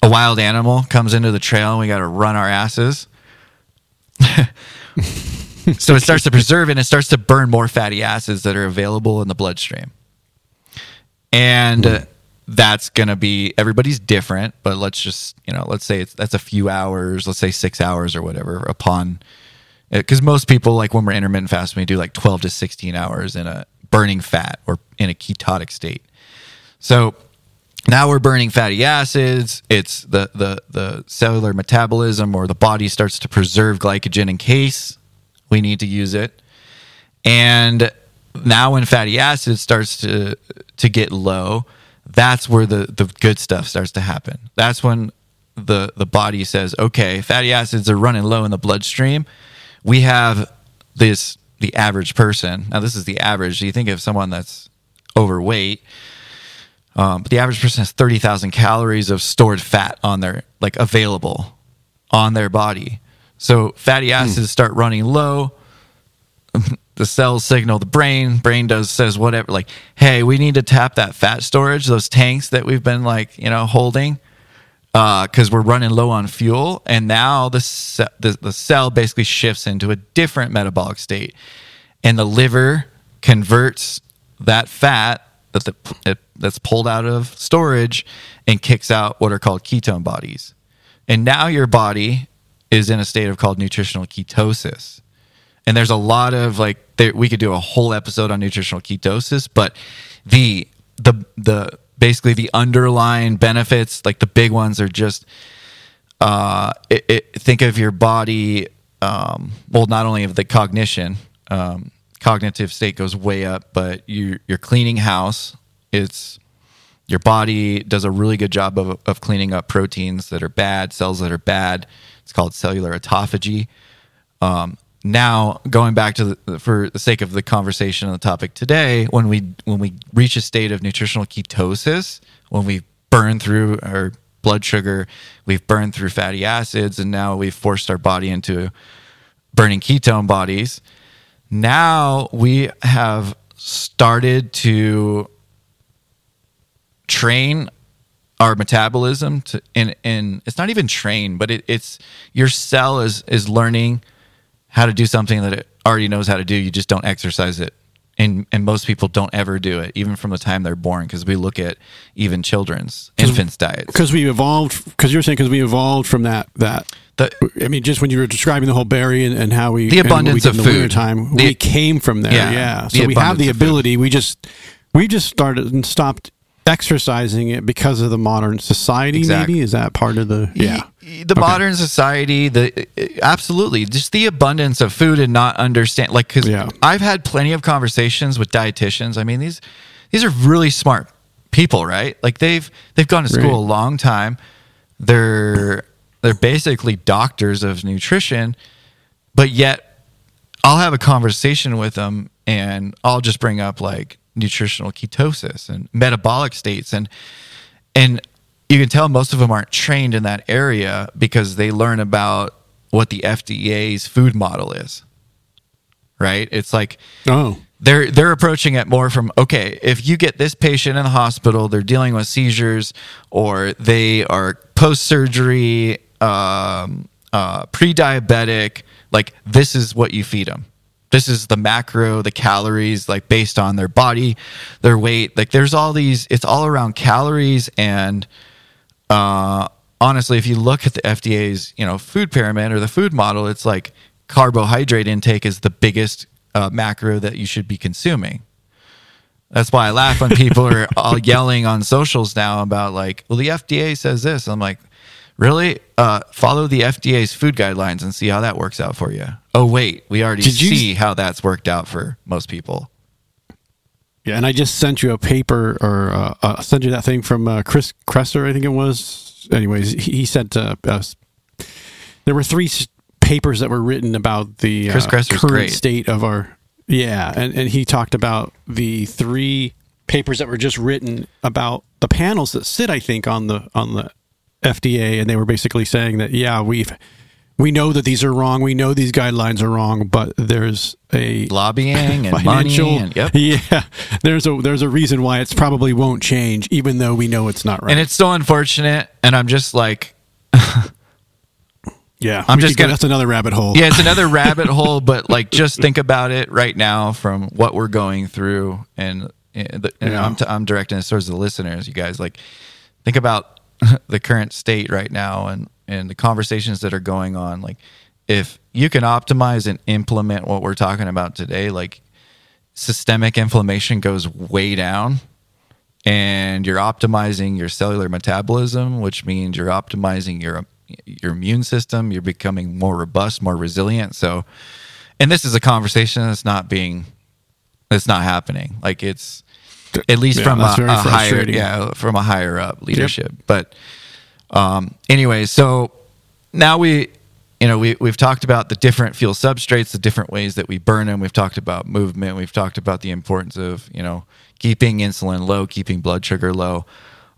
a wild animal comes into the trail and we got to run our asses. *laughs* so it starts to preserve and it starts to burn more fatty acids that are available in the bloodstream. And uh, that's going to be everybody's different, but let's just, you know, let's say it's that's a few hours, let's say 6 hours or whatever upon because most people like when we're intermittent fasting we do like 12 to 16 hours in a burning fat or in a ketotic state so now we're burning fatty acids it's the the the cellular metabolism or the body starts to preserve glycogen in case we need to use it and now when fatty acid starts to to get low that's where the the good stuff starts to happen that's when the the body says okay fatty acids are running low in the bloodstream we have this the average person. Now, this is the average. So you think of someone that's overweight, um, but the average person has thirty thousand calories of stored fat on their like available on their body. So fatty acids mm. start running low. *laughs* the cells signal the brain. Brain does says whatever like, hey, we need to tap that fat storage, those tanks that we've been like you know holding because uh, we're running low on fuel, and now the, ce- the the cell basically shifts into a different metabolic state, and the liver converts that fat that the, it, that's pulled out of storage and kicks out what are called ketone bodies, and now your body is in a state of called nutritional ketosis, and there's a lot of like there, we could do a whole episode on nutritional ketosis, but the the the basically the underlying benefits, like the big ones, are just uh, it, it, think of your body. Um, well, not only of the cognition, um, cognitive state goes way up, but you, you're cleaning house. It's your body does a really good job of, of cleaning up proteins that are bad, cells that are bad. It's called cellular autophagy. Um, now going back to the, for the sake of the conversation on the topic today when we when we reach a state of nutritional ketosis when we burn through our blood sugar we've burned through fatty acids and now we've forced our body into burning ketone bodies now we have started to train our metabolism to and and it's not even train but it, it's your cell is is learning how to do something that it already knows how to do. You just don't exercise it. And, and most people don't ever do it, even from the time they're born, because we look at even children's infants' diets. Because we evolved, because you're saying, because we evolved from that that the, I mean, just when you were describing the whole berry and, and how we the abundance we of food time, the, we came from there. Yeah, yeah. so we have the ability. We just we just started and stopped exercising it because of the modern society exactly. maybe is that part of the yeah the okay. modern society the uh, absolutely just the abundance of food and not understand like because yeah. i've had plenty of conversations with dietitians i mean these these are really smart people right like they've they've gone to school right. a long time they're they're basically doctors of nutrition but yet i'll have a conversation with them and i'll just bring up like nutritional ketosis and metabolic states and and you can tell most of them aren't trained in that area because they learn about what the FDA's food model is. Right? It's like oh they're they're approaching it more from okay if you get this patient in the hospital they're dealing with seizures or they are post surgery um, uh, pre diabetic like this is what you feed them this is the macro the calories like based on their body their weight. Like there's all these it's all around calories and uh honestly if you look at the fda's you know food pyramid or the food model it's like carbohydrate intake is the biggest uh, macro that you should be consuming. That's why i laugh when people are *laughs* all yelling on socials now about like well the fda says this. I'm like really uh, follow the FDA's food guidelines and see how that works out for you. Oh wait, we already Did see you... how that's worked out for most people. Yeah, and I just sent you a paper, or uh, uh, sent you that thing from uh, Chris Kresser, I think it was. Anyways, he, he sent uh, us. There were three s- papers that were written about the uh, Chris Kresser's current great. state of our. Yeah, and, and he talked about the three papers that were just written about the panels that sit, I think, on the on the FDA, and they were basically saying that yeah, we've we know that these are wrong, we know these guidelines are wrong, but there's a Lobbying and *laughs* financial. money. And, yep. Yeah, there's a there's a reason why it's probably won't change, even though we know it's not right. And it's so unfortunate. And I'm just like, *laughs* yeah, I'm just gonna- that's another rabbit hole. yeah, it's another *laughs* rabbit hole, but like just think about it right now from what we're going through. And, and, the, and Yeah. I'm, t- I'm directing this towards the listeners, you guys. Like, think about *laughs* the current state right now and, and the conversations that are going on. Like, if you can optimize and implement what we're talking about today, like systemic inflammation goes way down and you're optimizing your cellular metabolism, which means you're optimizing your your immune system. You're becoming more robust, more resilient. So, and this is a conversation that's not being, that's not happening. Like it's at least Yeah, from a, a higher, yeah, from a higher up leadership. But um, anyway, so now we, you know, we we've talked about the different fuel substrates, the different ways that we burn them. We've talked about movement. We've talked about the importance of you know keeping insulin low, keeping blood sugar low.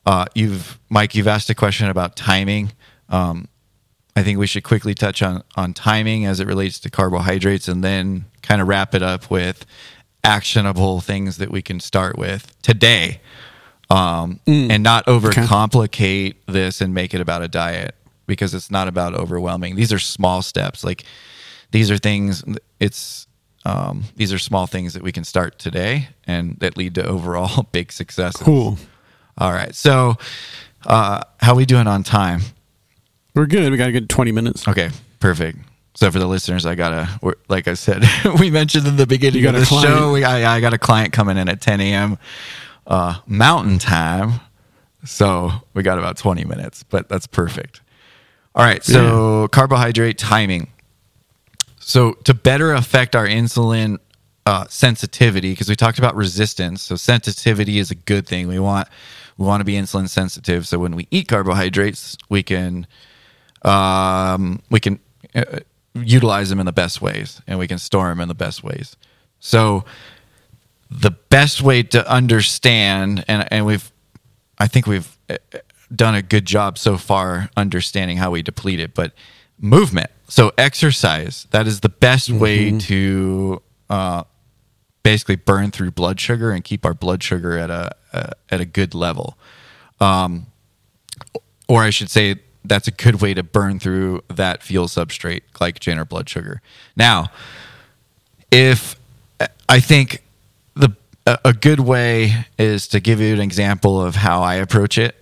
Uh, you've Mike, you've asked a question about timing. Um, I think we should quickly touch on on timing as it relates to carbohydrates, and then kind of wrap it up with actionable things that we can start with today, um, and not overcomplicate this and make it about a diet because it's not about overwhelming. These are small steps. Like these are things. It's um, these are small things that we can start today and that lead to overall *laughs* big successes. Cool. All right. So, uh, how we doing on time? We're good. We got a good twenty minutes. Okay, perfect. So for the listeners, I gotta, we're, like I said, *laughs* we mentioned in the beginning of the show, we, I, I got a client coming in at 10 a.m. Uh, Mountain Time. So we got about 20 minutes, but that's perfect. All right. So carbohydrate timing. So to better affect our insulin uh, sensitivity, because we talked about resistance, so sensitivity is a good thing. We want we want to be insulin sensitive. So when we eat carbohydrates, we can um, we can uh, utilize them in the best ways, and we can store them in the best ways. So the best way to understand, and and we've I think we've uh, done a good job so far understanding how we deplete it, but movement. So exercise, that is the best way to uh, basically burn through blood sugar and keep our blood sugar at a, a at a good level. Um, or I should say that's a good way to burn through that fuel substrate, glycogen or blood sugar. Now, if I think the a good way is to give you an example of how I approach it.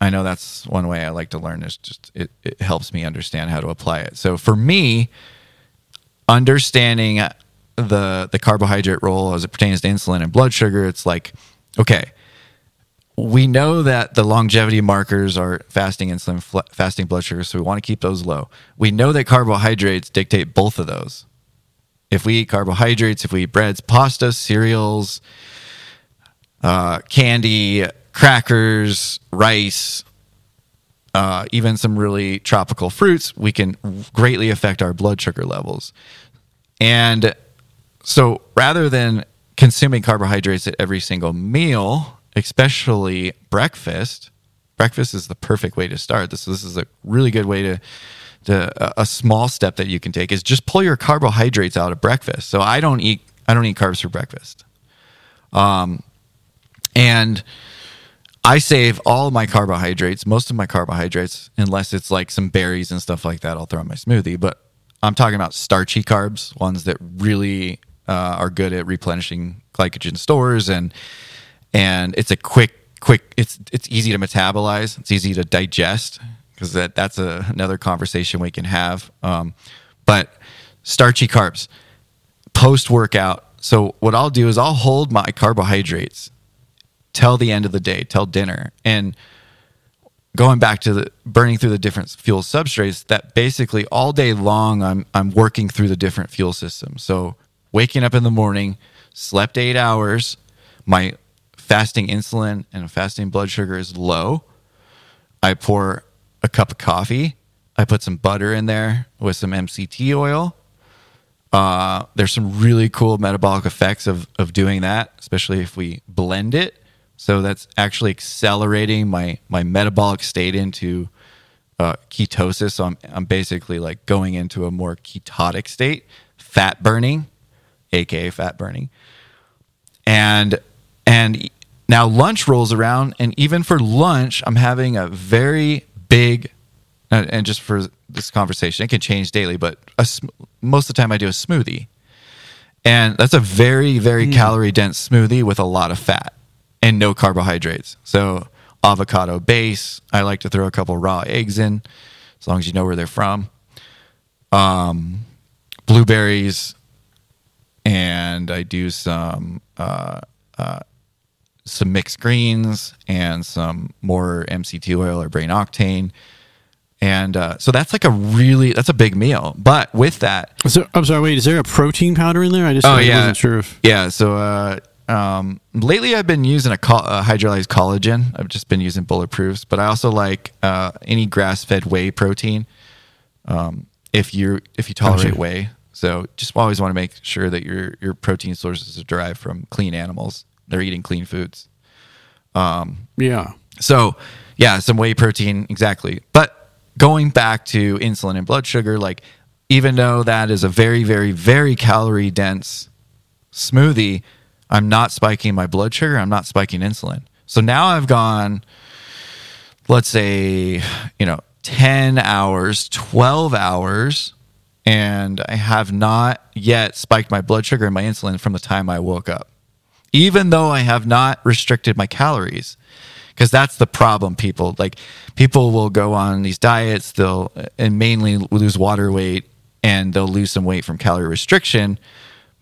I know that's one way I like to learn is just it, it helps me understand how to apply it. So for me, understanding the the carbohydrate role as it pertains to insulin and blood sugar, it's like, okay, we know that the longevity markers are fasting insulin, fl- fasting blood sugar, so we want to keep those low. We know that carbohydrates dictate both of those. If we eat carbohydrates, if we eat breads, pasta, cereals, uh, candy, crackers, rice, uh, even some really tropical fruits, we can greatly affect our blood sugar levels. And so rather than consuming carbohydrates at every single meal, especially breakfast, breakfast is the perfect way to start. This, this is a really good way to, to a- a small step that you can take is just pull your carbohydrates out of breakfast. So I don't eat I don't eat carbs for breakfast. Um, and I save all my carbohydrates, most of my carbohydrates, unless it's like some berries and stuff like that. I'll throw in my smoothie. But I'm talking about starchy carbs, ones that really uh, are good at replenishing glycogen stores, and and it's a quick, quick. It's it's easy to metabolize. It's easy to digest because that that's a, another conversation we can have. Um, but starchy carbs post workout. So what I'll do is I'll hold my carbohydrates till the end of the day, till dinner. And going back to the burning through the different fuel substrates, that basically all day long I'm I'm working through the different fuel systems. So waking up in the morning, slept eight hours, my fasting insulin and fasting blood sugar is low, I pour a cup of coffee. I put some butter in there with some MCT oil. Uh, there's some really cool metabolic effects of, of doing that, especially if we blend it. So that's actually accelerating my, my metabolic state into uh, ketosis. So I'm, I'm basically like going into a more ketotic state, fat burning, aka fat burning. And and now lunch rolls around, and even for lunch, I'm having a very big, and just for this conversation, it can change daily, but a, most of the time I do a smoothie. And that's a very, very calorie dense smoothie with a lot of fat and no carbohydrates. So, avocado base. I like to throw a couple raw eggs in, as long as you know where they're from. Um, blueberries, and I do some uh, uh, some mixed greens and some more MCT oil or brain octane. And uh, so that's like a really that's a big meal. But with that, So, I'm sorry. Wait, is there a protein powder in there? I just Oh I yeah, wasn't sure if. yeah. So uh, um, lately, I've been using a, col- a hydrolyzed collagen. I've just been using bulletproofs, but I also like uh, any grass-fed whey protein. Um, if you if you tolerate Gotcha. whey, so just always want to make sure that your your protein sources are derived from clean animals. They're eating clean foods. Um, yeah. So, yeah, some whey protein, exactly. But going back to insulin and blood sugar, like, even though that is a very, very, very calorie dense smoothie, I'm not spiking my blood sugar. I'm not spiking insulin. So now I've gone, let's say, you know, 10 hours, 12 hours, and I have not yet spiked my blood sugar and my insulin from the time I woke up even though I have not restricted my calories. Because that's the problem, people. Like, people will go on these diets, they'll, and mainly lose water weight, and they'll lose some weight from calorie restriction,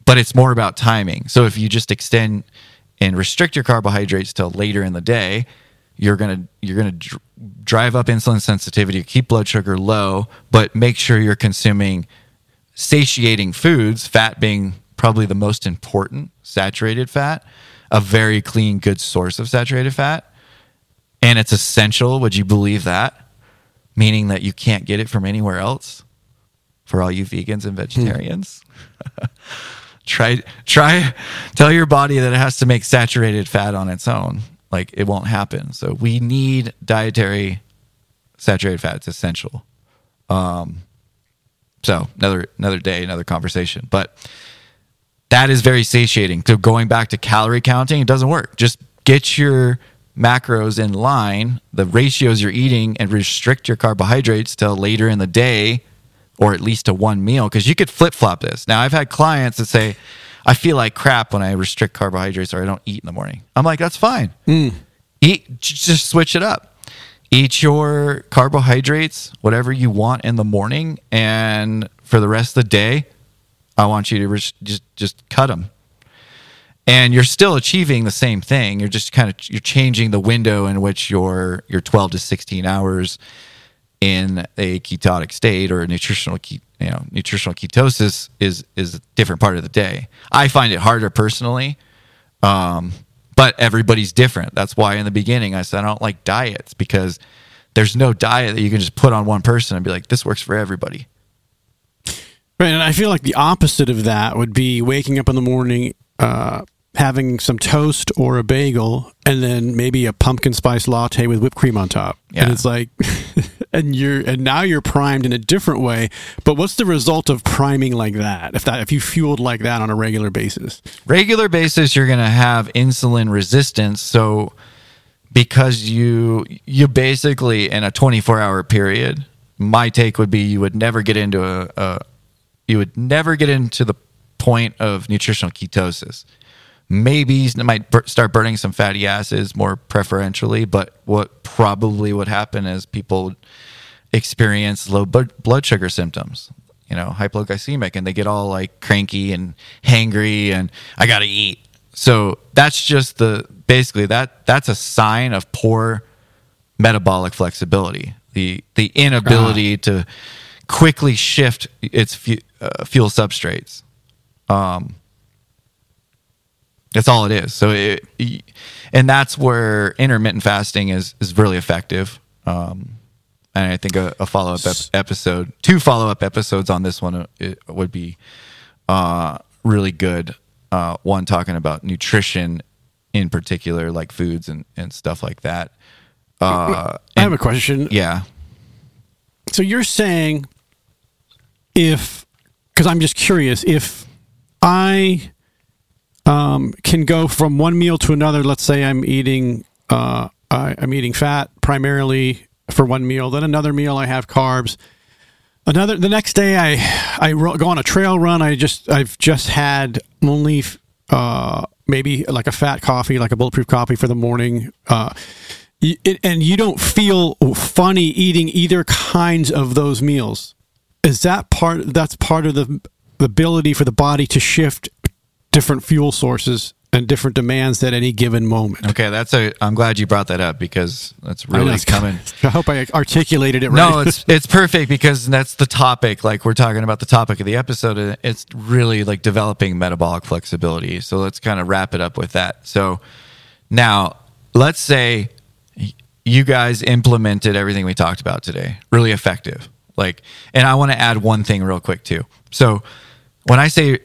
but it's more about timing. So, if you just extend and restrict your carbohydrates till later in the day, you're gonna you're gonna dr- drive up insulin sensitivity, keep blood sugar low, but make sure you're consuming satiating foods, fat being probably the most important, saturated fat, a very clean, good source of saturated fat. And it's essential. Would you believe that? Meaning that you can't get it from anywhere else for all you vegans and hmm. vegetarians. *laughs* try, try, tell your body that it has to make saturated fat on its own. Like it won't happen. So we need dietary saturated fat. It's essential. Um, so another another day, another conversation. But that is very satiating. So going back to calorie counting, it doesn't work. Just get your macros in line, the ratios you're eating, and restrict your carbohydrates till later in the day, or at least to one meal. Because you could flip flop this. Now I've had clients that say, "I feel like crap when I restrict carbohydrates or I don't eat in the morning." I'm like, "That's fine. Mm. Eat, just switch it up." eat your carbohydrates, whatever you want in the morning, and for the rest of the day, I want you to just just cut them. And you're still achieving the same thing. You're just kind of you're changing the window in which your your 12 to 16 hours in a ketotic state or a nutritional you know nutritional ketosis is is a different part of the day. I find it harder personally um, but everybody's different. That's why in the beginning I said I don't like diets because there's no diet that you can just put on one person and be like, this works for everybody. Right, and I feel like the opposite of that would be waking up in the morning, uh, having some toast or a bagel, and then maybe a pumpkin spice latte with whipped cream on top. Yeah. And it's like, *laughs* and you're and now you're primed in a different way. But what's the result of priming like that? If that if you fueled like that on a regular basis, Regular basis, you're going to have insulin resistance. So because you you basically in a 24 hour period, my take would be you would never get into a, a you would never get into the point of nutritional ketosis. Maybe you might bur- start burning some fatty acids more preferentially, but what probably would happen is people experience low bu- blood sugar symptoms, you know, hypoglycemic, and they get all like cranky and hangry, and I got to eat. So that's just the basically that that's a sign of poor metabolic flexibility, the the inability uh-huh. to quickly shift its uh, fuel substrates. Um, That's all it is. So it, and that's where intermittent fasting is is really effective. Um, and I think a, a follow up ep- episode, two follow up episodes on this one, uh, would be uh, really good. Uh, one talking about nutrition in particular, like foods and, and stuff like that. Uh, I have a question. yeah. So you're saying if, because I'm just curious, if I um, can go from one meal to another, let's say I'm eating, uh, I, I'm eating fat primarily for one meal, then another meal I have carbs. Another the next day I I go on a trail run. I just I've just had only uh, maybe like a fat coffee, like a bulletproof coffee for the morning. Uh, it, and you don't feel funny eating either kinds of those meals. Is that part? That's part of the ability for the body to shift different fuel sources and different demands at any given moment. Okay, that's a. I'm glad you brought that up because that's I really it's coming. I hope I articulated it right. No, it's *laughs* it's perfect because that's the topic. Like we're talking about the topic of the episode. and It's really like developing metabolic flexibility. So let's kind of wrap it up with that. So now let's say you guys implemented everything we talked about today. Really effective. Like, and I want to add one thing real quick too. So when I say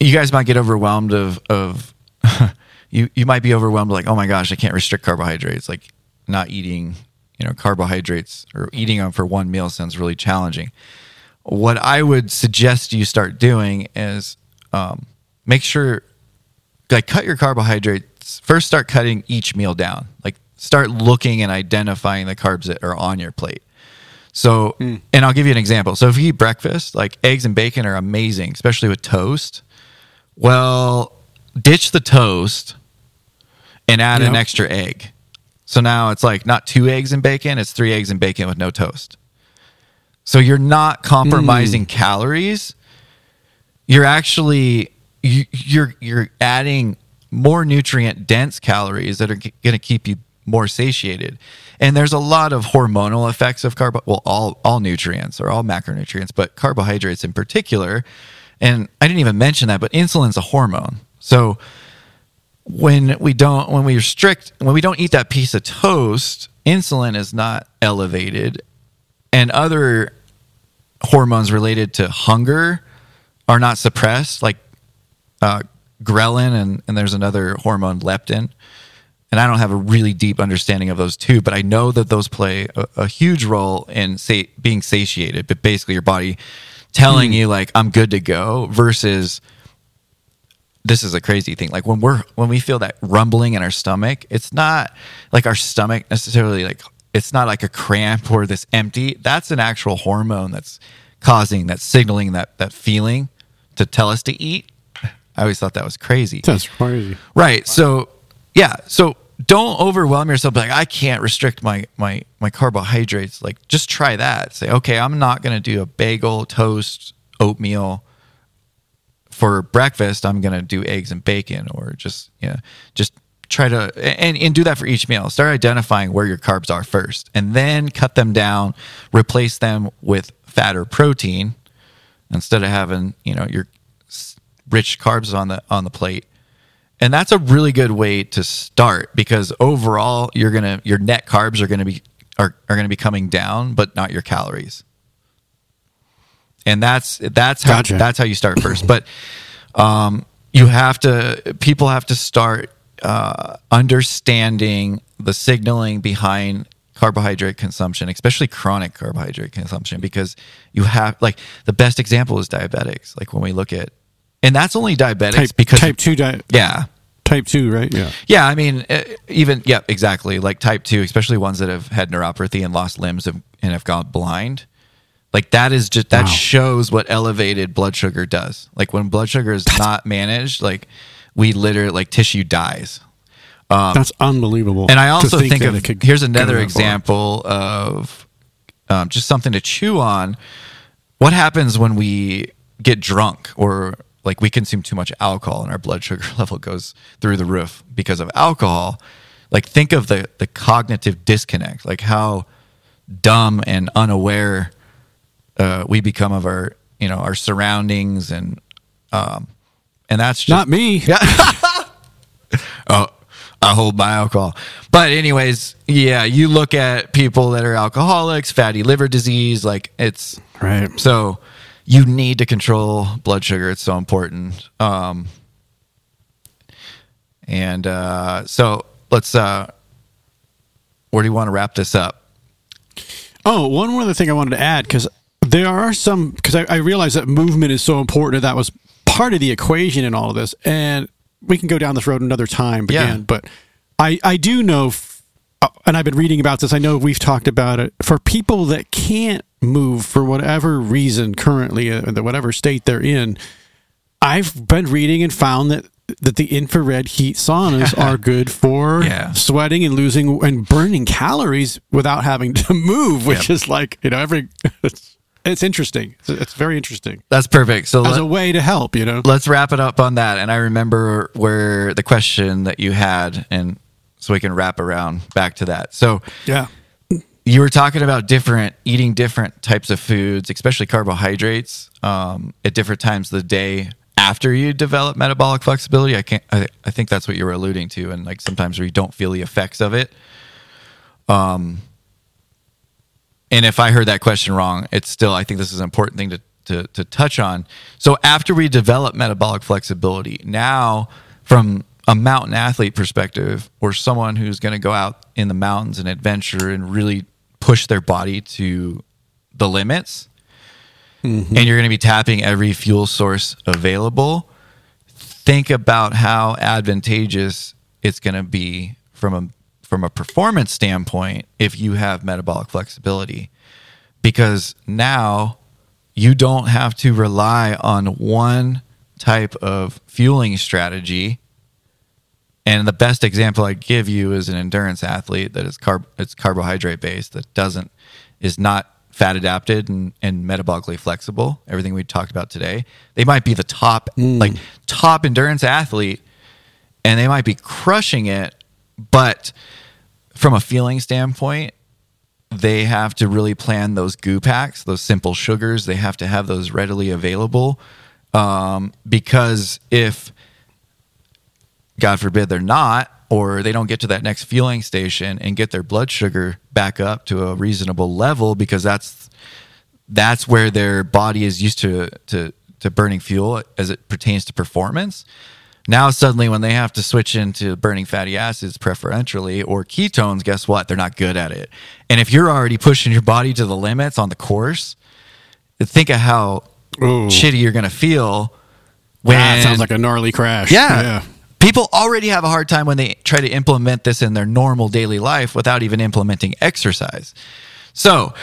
you guys might get overwhelmed of of *laughs* you you might be overwhelmed like oh my gosh I can't restrict carbohydrates like not eating you know carbohydrates or eating them for one meal sounds really challenging. What I would suggest you start doing is um, make sure like cut your carbohydrates first start cutting each meal down like start looking and identifying the carbs that are on your plate so hmm. and i'll give you an example. So if you eat breakfast like eggs and bacon are amazing especially with toast. Well ditch the toast and add an extra egg. So now it's like not two eggs and bacon it's three eggs and bacon with no toast. So you're not compromising hmm. calories. You're actually you, you're you're adding more nutrient dense calories that are going to keep you more satiated and there's a lot of hormonal effects of carbo well all all nutrients or all macronutrients but carbohydrates in particular. And i didn't even mention that but insulin's a hormone. So when we don't when we restrict when we don't eat that piece of toast insulin is not elevated. And other hormones related to hunger are not suppressed like uh, ghrelin and, and there's another hormone leptin and i don't have a really deep understanding of those two but i know that those play a, a huge role in say being satiated but basically your body telling hmm. you like i'm good to go versus this is a crazy thing. Like when we're when we feel that rumbling in our stomach, it's not like our stomach necessarily like it's not like a cramp or this empty. That's an actual hormone that's causing that signaling that that feeling to tell us to eat. I always thought that was crazy. That's crazy. Right. So yeah. So don't overwhelm yourself. Like I can't restrict my my my carbohydrates. Like just try that. Say okay, I'm not going to do a bagel, toast, oatmeal for breakfast. I'm going to do eggs and bacon, or just you know, just try to and and do that for each meal. Start identifying where your carbs are first, and then cut them down. Replace them with fat or protein instead of having you know your rich carbs on the on the plate and that's a really good way to start because overall you're gonna your net carbs are gonna be are, are gonna be coming down but not your calories. And that's that's how Gotcha. that's how you start first. But um you have to people have to start uh understanding the signaling behind carbohydrate consumption especially chronic carbohydrate consumption because you have like the best example is diabetics like when we look at and that's only diabetics Type because type two di- yeah type two, right? Yeah. yeah i mean uh, even yeah exactly like type 2 especially ones that have had neuropathy and lost limbs and, and have gone blind like that is just that Wow. shows what elevated blood sugar does like when blood sugar is not managed like we literally like tissue dies That's unbelievable. Um, and I also think, that of it could here's another that far. example of um, just something to chew on. What happens when we get drunk or like we consume too much alcohol and our blood sugar *laughs* level goes through the roof because of alcohol? Like think of the the cognitive disconnect, like how dumb and unaware uh, we become of our you know our surroundings and um, and that's just, Not me. *laughs* oh, I hold my alcohol. But anyways, yeah, you look at people that are alcoholics, fatty liver disease, like it's Right. so you need to control blood sugar. It's so important. Um, and uh, so let's. Uh, where do you want to wrap this up? Oh, one more other thing I wanted to add because there are some because I, I realize that movement is so important. and That was part of the equation in all of this, and we can go down this road another time. Yeah. But I I do know, uh, and I've been reading about this. I know we've talked about it for people that can't move for whatever reason currently, uh, whatever state they're in. I've been reading and found that that the infrared heat saunas *laughs* are good for Yeah. sweating and losing and burning calories without having to move, which Yep. is like you know every. It's, it's interesting. It's, it's very interesting That's perfect. So as let, a way to help. You know. let's wrap it up on that. And I remember where the question that you had, and so we can wrap around back to that. So Yeah. You were talking about different eating different types of foods, especially carbohydrates, um, at different times of the day after you develop metabolic flexibility. I can't. I, I think that's what you were alluding to, and like sometimes where you don't feel the effects of it. Um, and if I heard that question wrong, it's still I think this is an important thing to to, to touch on. So after we develop metabolic flexibility, now from a mountain athlete perspective, or someone who's going to go out in the mountains and adventure and really push their body to the limits, mm-hmm. and you're going to be tapping every fuel source available. Think about how advantageous it's going to be from a from a performance standpoint if you have metabolic flexibility because now you don't have to rely on one type of fueling strategy. And the best example I give you is an endurance athlete that is carb it's carbohydrate based that doesn't is not fat adapted and, and metabolically flexible. Everything we talked about today. They might be the top like top endurance athlete and they might be crushing it, but from a feeling standpoint, they have to really plan those goo packs, those simple sugars. They have to have those readily available um, because if, God forbid, they're not, or they don't get to that next fueling station and get their blood sugar back up to a reasonable level, because that's that's where their body is used to to to burning fuel as it pertains to performance. Now suddenly when they have to switch into burning fatty acids preferentially or ketones, guess what? They're not good at it. And if you're already pushing your body to the limits on the course, think of how Ooh. shitty you're going to feel when That sounds like a gnarly crash. yeah. People already have a hard time when they try to implement this in their normal daily life without even implementing exercise. So,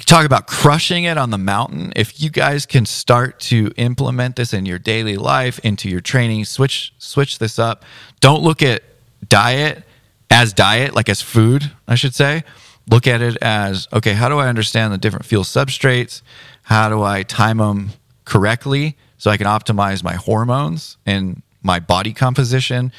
talk about crushing it on the mountain. If you guys can start to implement this in your daily life, into your training, switch switch this up. Don't look at diet as diet, like as food, I should say. Look at it as okay, how do I understand the different fuel substrates? How do I time them correctly so I can optimize my hormones and my body composition?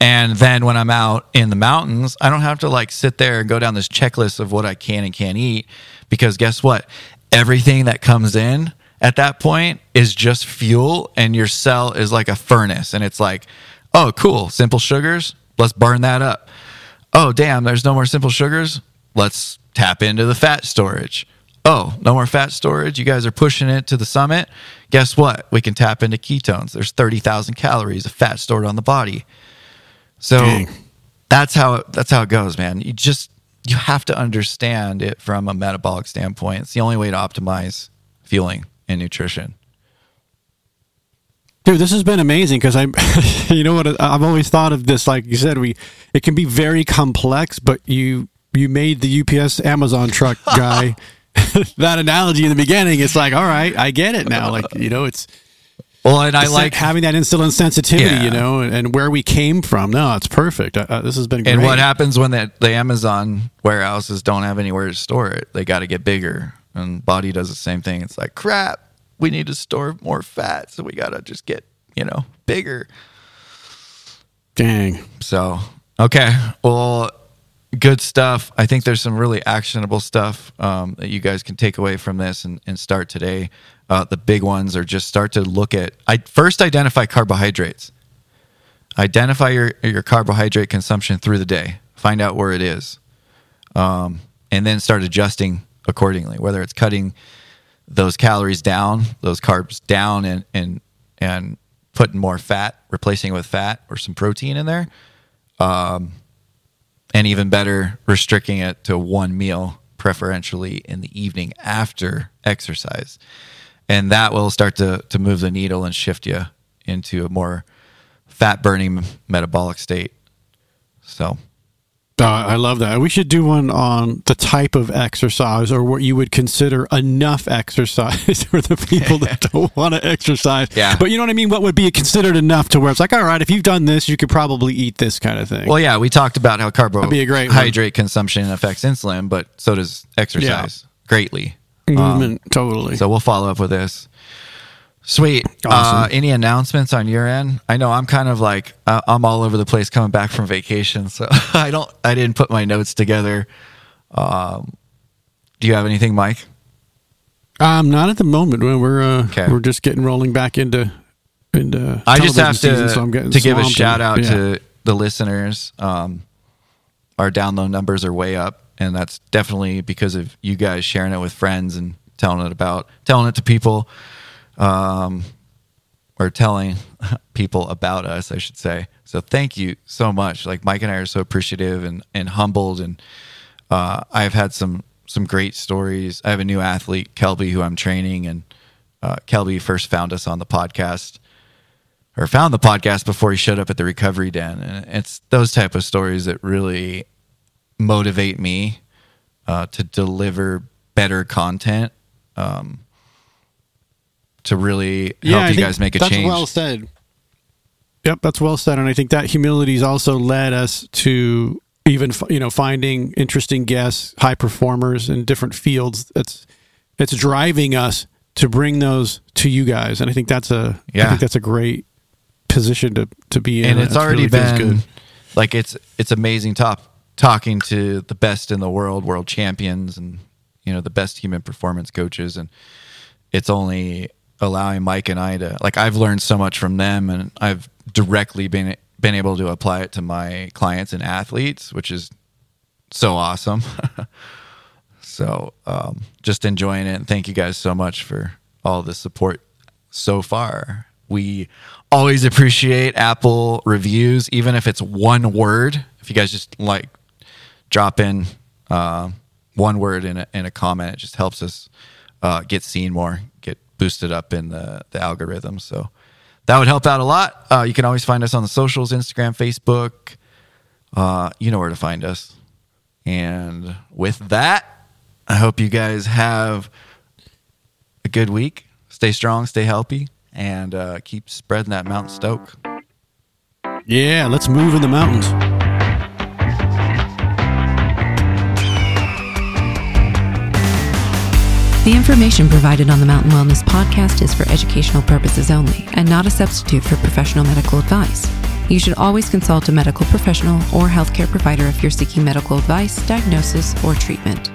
And then when I'm out in the mountains, I don't have to like sit there and go down this checklist of what I can and can't eat because guess what? Everything that comes in at that point is just fuel and your cell is like a furnace and it's like, "Oh, cool, simple sugars, let's burn that up." Oh, damn, there's no more simple sugars. Let's tap into the fat storage. Oh, no more fat storage. You guys are pushing it to the summit. Guess what? We can tap into ketones. There's 30,000 calories of fat stored on the body. So Dang. that's how it, that's how it goes, man. You just you have to understand it from a metabolic standpoint. It's the only way to optimize fueling and nutrition. Dude, this has been amazing because I'm, *laughs* you know what? I've always thought of this, like you said, we it can be very complex, but you you made the UPS Amazon truck *laughs* guy *laughs* that analogy in the beginning. It's like, all right, I get it now. Like you know, it's Well, and I like having that insulin sensitivity, Yeah. you know, and, and where we came from. No, it's perfect. Uh, uh, this has been great. And what happens when the, the Amazon warehouses don't have anywhere to store it? They got to get bigger. And body does the same thing. It's like, crap, we need to store more fat. So we got to just get, you know, bigger. Dang. So, okay. Well, good stuff. I think there's some really actionable stuff um, that you guys can take away from this and, and start today. Uh, the big ones are just start to look at, I first identify carbohydrates. identify your your carbohydrate consumption through the day. Find out where it is, um, and then start adjusting accordingly. Whether it's cutting those calories down, those carbs down, and and and putting more fat, replacing it with fat or some protein in there, um, and even better, restricting it to one meal, preferentially in the evening after exercise, and that will start to to move the needle and shift you into a more fat burning metabolic state. So Uh, I love that. We should do one on the type of exercise or what you would consider enough exercise *laughs* for the people that *laughs* don't want to exercise. Yeah. But you know what I mean? What would be considered enough to where it's like, all right, if you've done this, you could probably eat this kind of thing. Well, yeah, we talked about how be a great one. carbohydrate consumption affects insulin, but so does exercise greatly. Movement, totally. So we'll follow up with this. Sweet. Uh, any announcements on your end? I know I'm kind of like uh, I'm all over the place coming back from vacation, so *laughs* I don't. I didn't put my notes together. Um, do you have anything, Mike? um, not at the moment. When we're uh, Okay. we're just getting rolling back into into. I just have to season, so I'm getting to give a shout out yeah. to the listeners. Um, our download numbers are way up, and that's definitely because of you guys sharing it with friends and telling it about telling it to people, um, or telling *laughs* people about us, I should say. So thank you so much. Like Mike and I are so appreciative and and humbled, and uh, I've had some some great stories. I have a new athlete, Kelby, who I'm training, and uh, Kelby first found us on the podcast or found the podcast before he showed up at the recovery den and it's those type of stories that really motivate me uh, to deliver better content um, to really help I you guys make a that's change well said. Yep, that's well said, and I think that humility's also led us to even you know finding interesting guests, high performers in different fields. That's it's driving us to bring those to you guys, and I think that's a I Yeah. think that's a great position to to be in. and it's It already really feels been like it's it's amazing top talking to the best in the world world champions and you know the best human performance coaches and it's only allowing mike and i to like i've learned so much from them and i've directly been been able to apply it to my clients and athletes which is so awesome. *laughs* So um, just enjoying it and thank you guys so much for all the support so far. We always appreciate apple reviews even if it's one word. If you guys just like drop in uh, one word in a, in a comment it just helps us uh, get seen more boosted up in the, the algorithm. So that would help out a lot. Uh, you can always find us on the socials instagram facebook. Uh, you know where to find us. And with that i hope you guys have a good week. Stay strong stay healthy and uh, keep spreading that mountain stoke. Yeah, let's move in the mountains. The information provided on the Mountain Wellness podcast is for educational purposes only and not a substitute for professional medical advice. You should always consult a medical professional or healthcare provider if you're seeking medical advice, diagnosis, or treatment.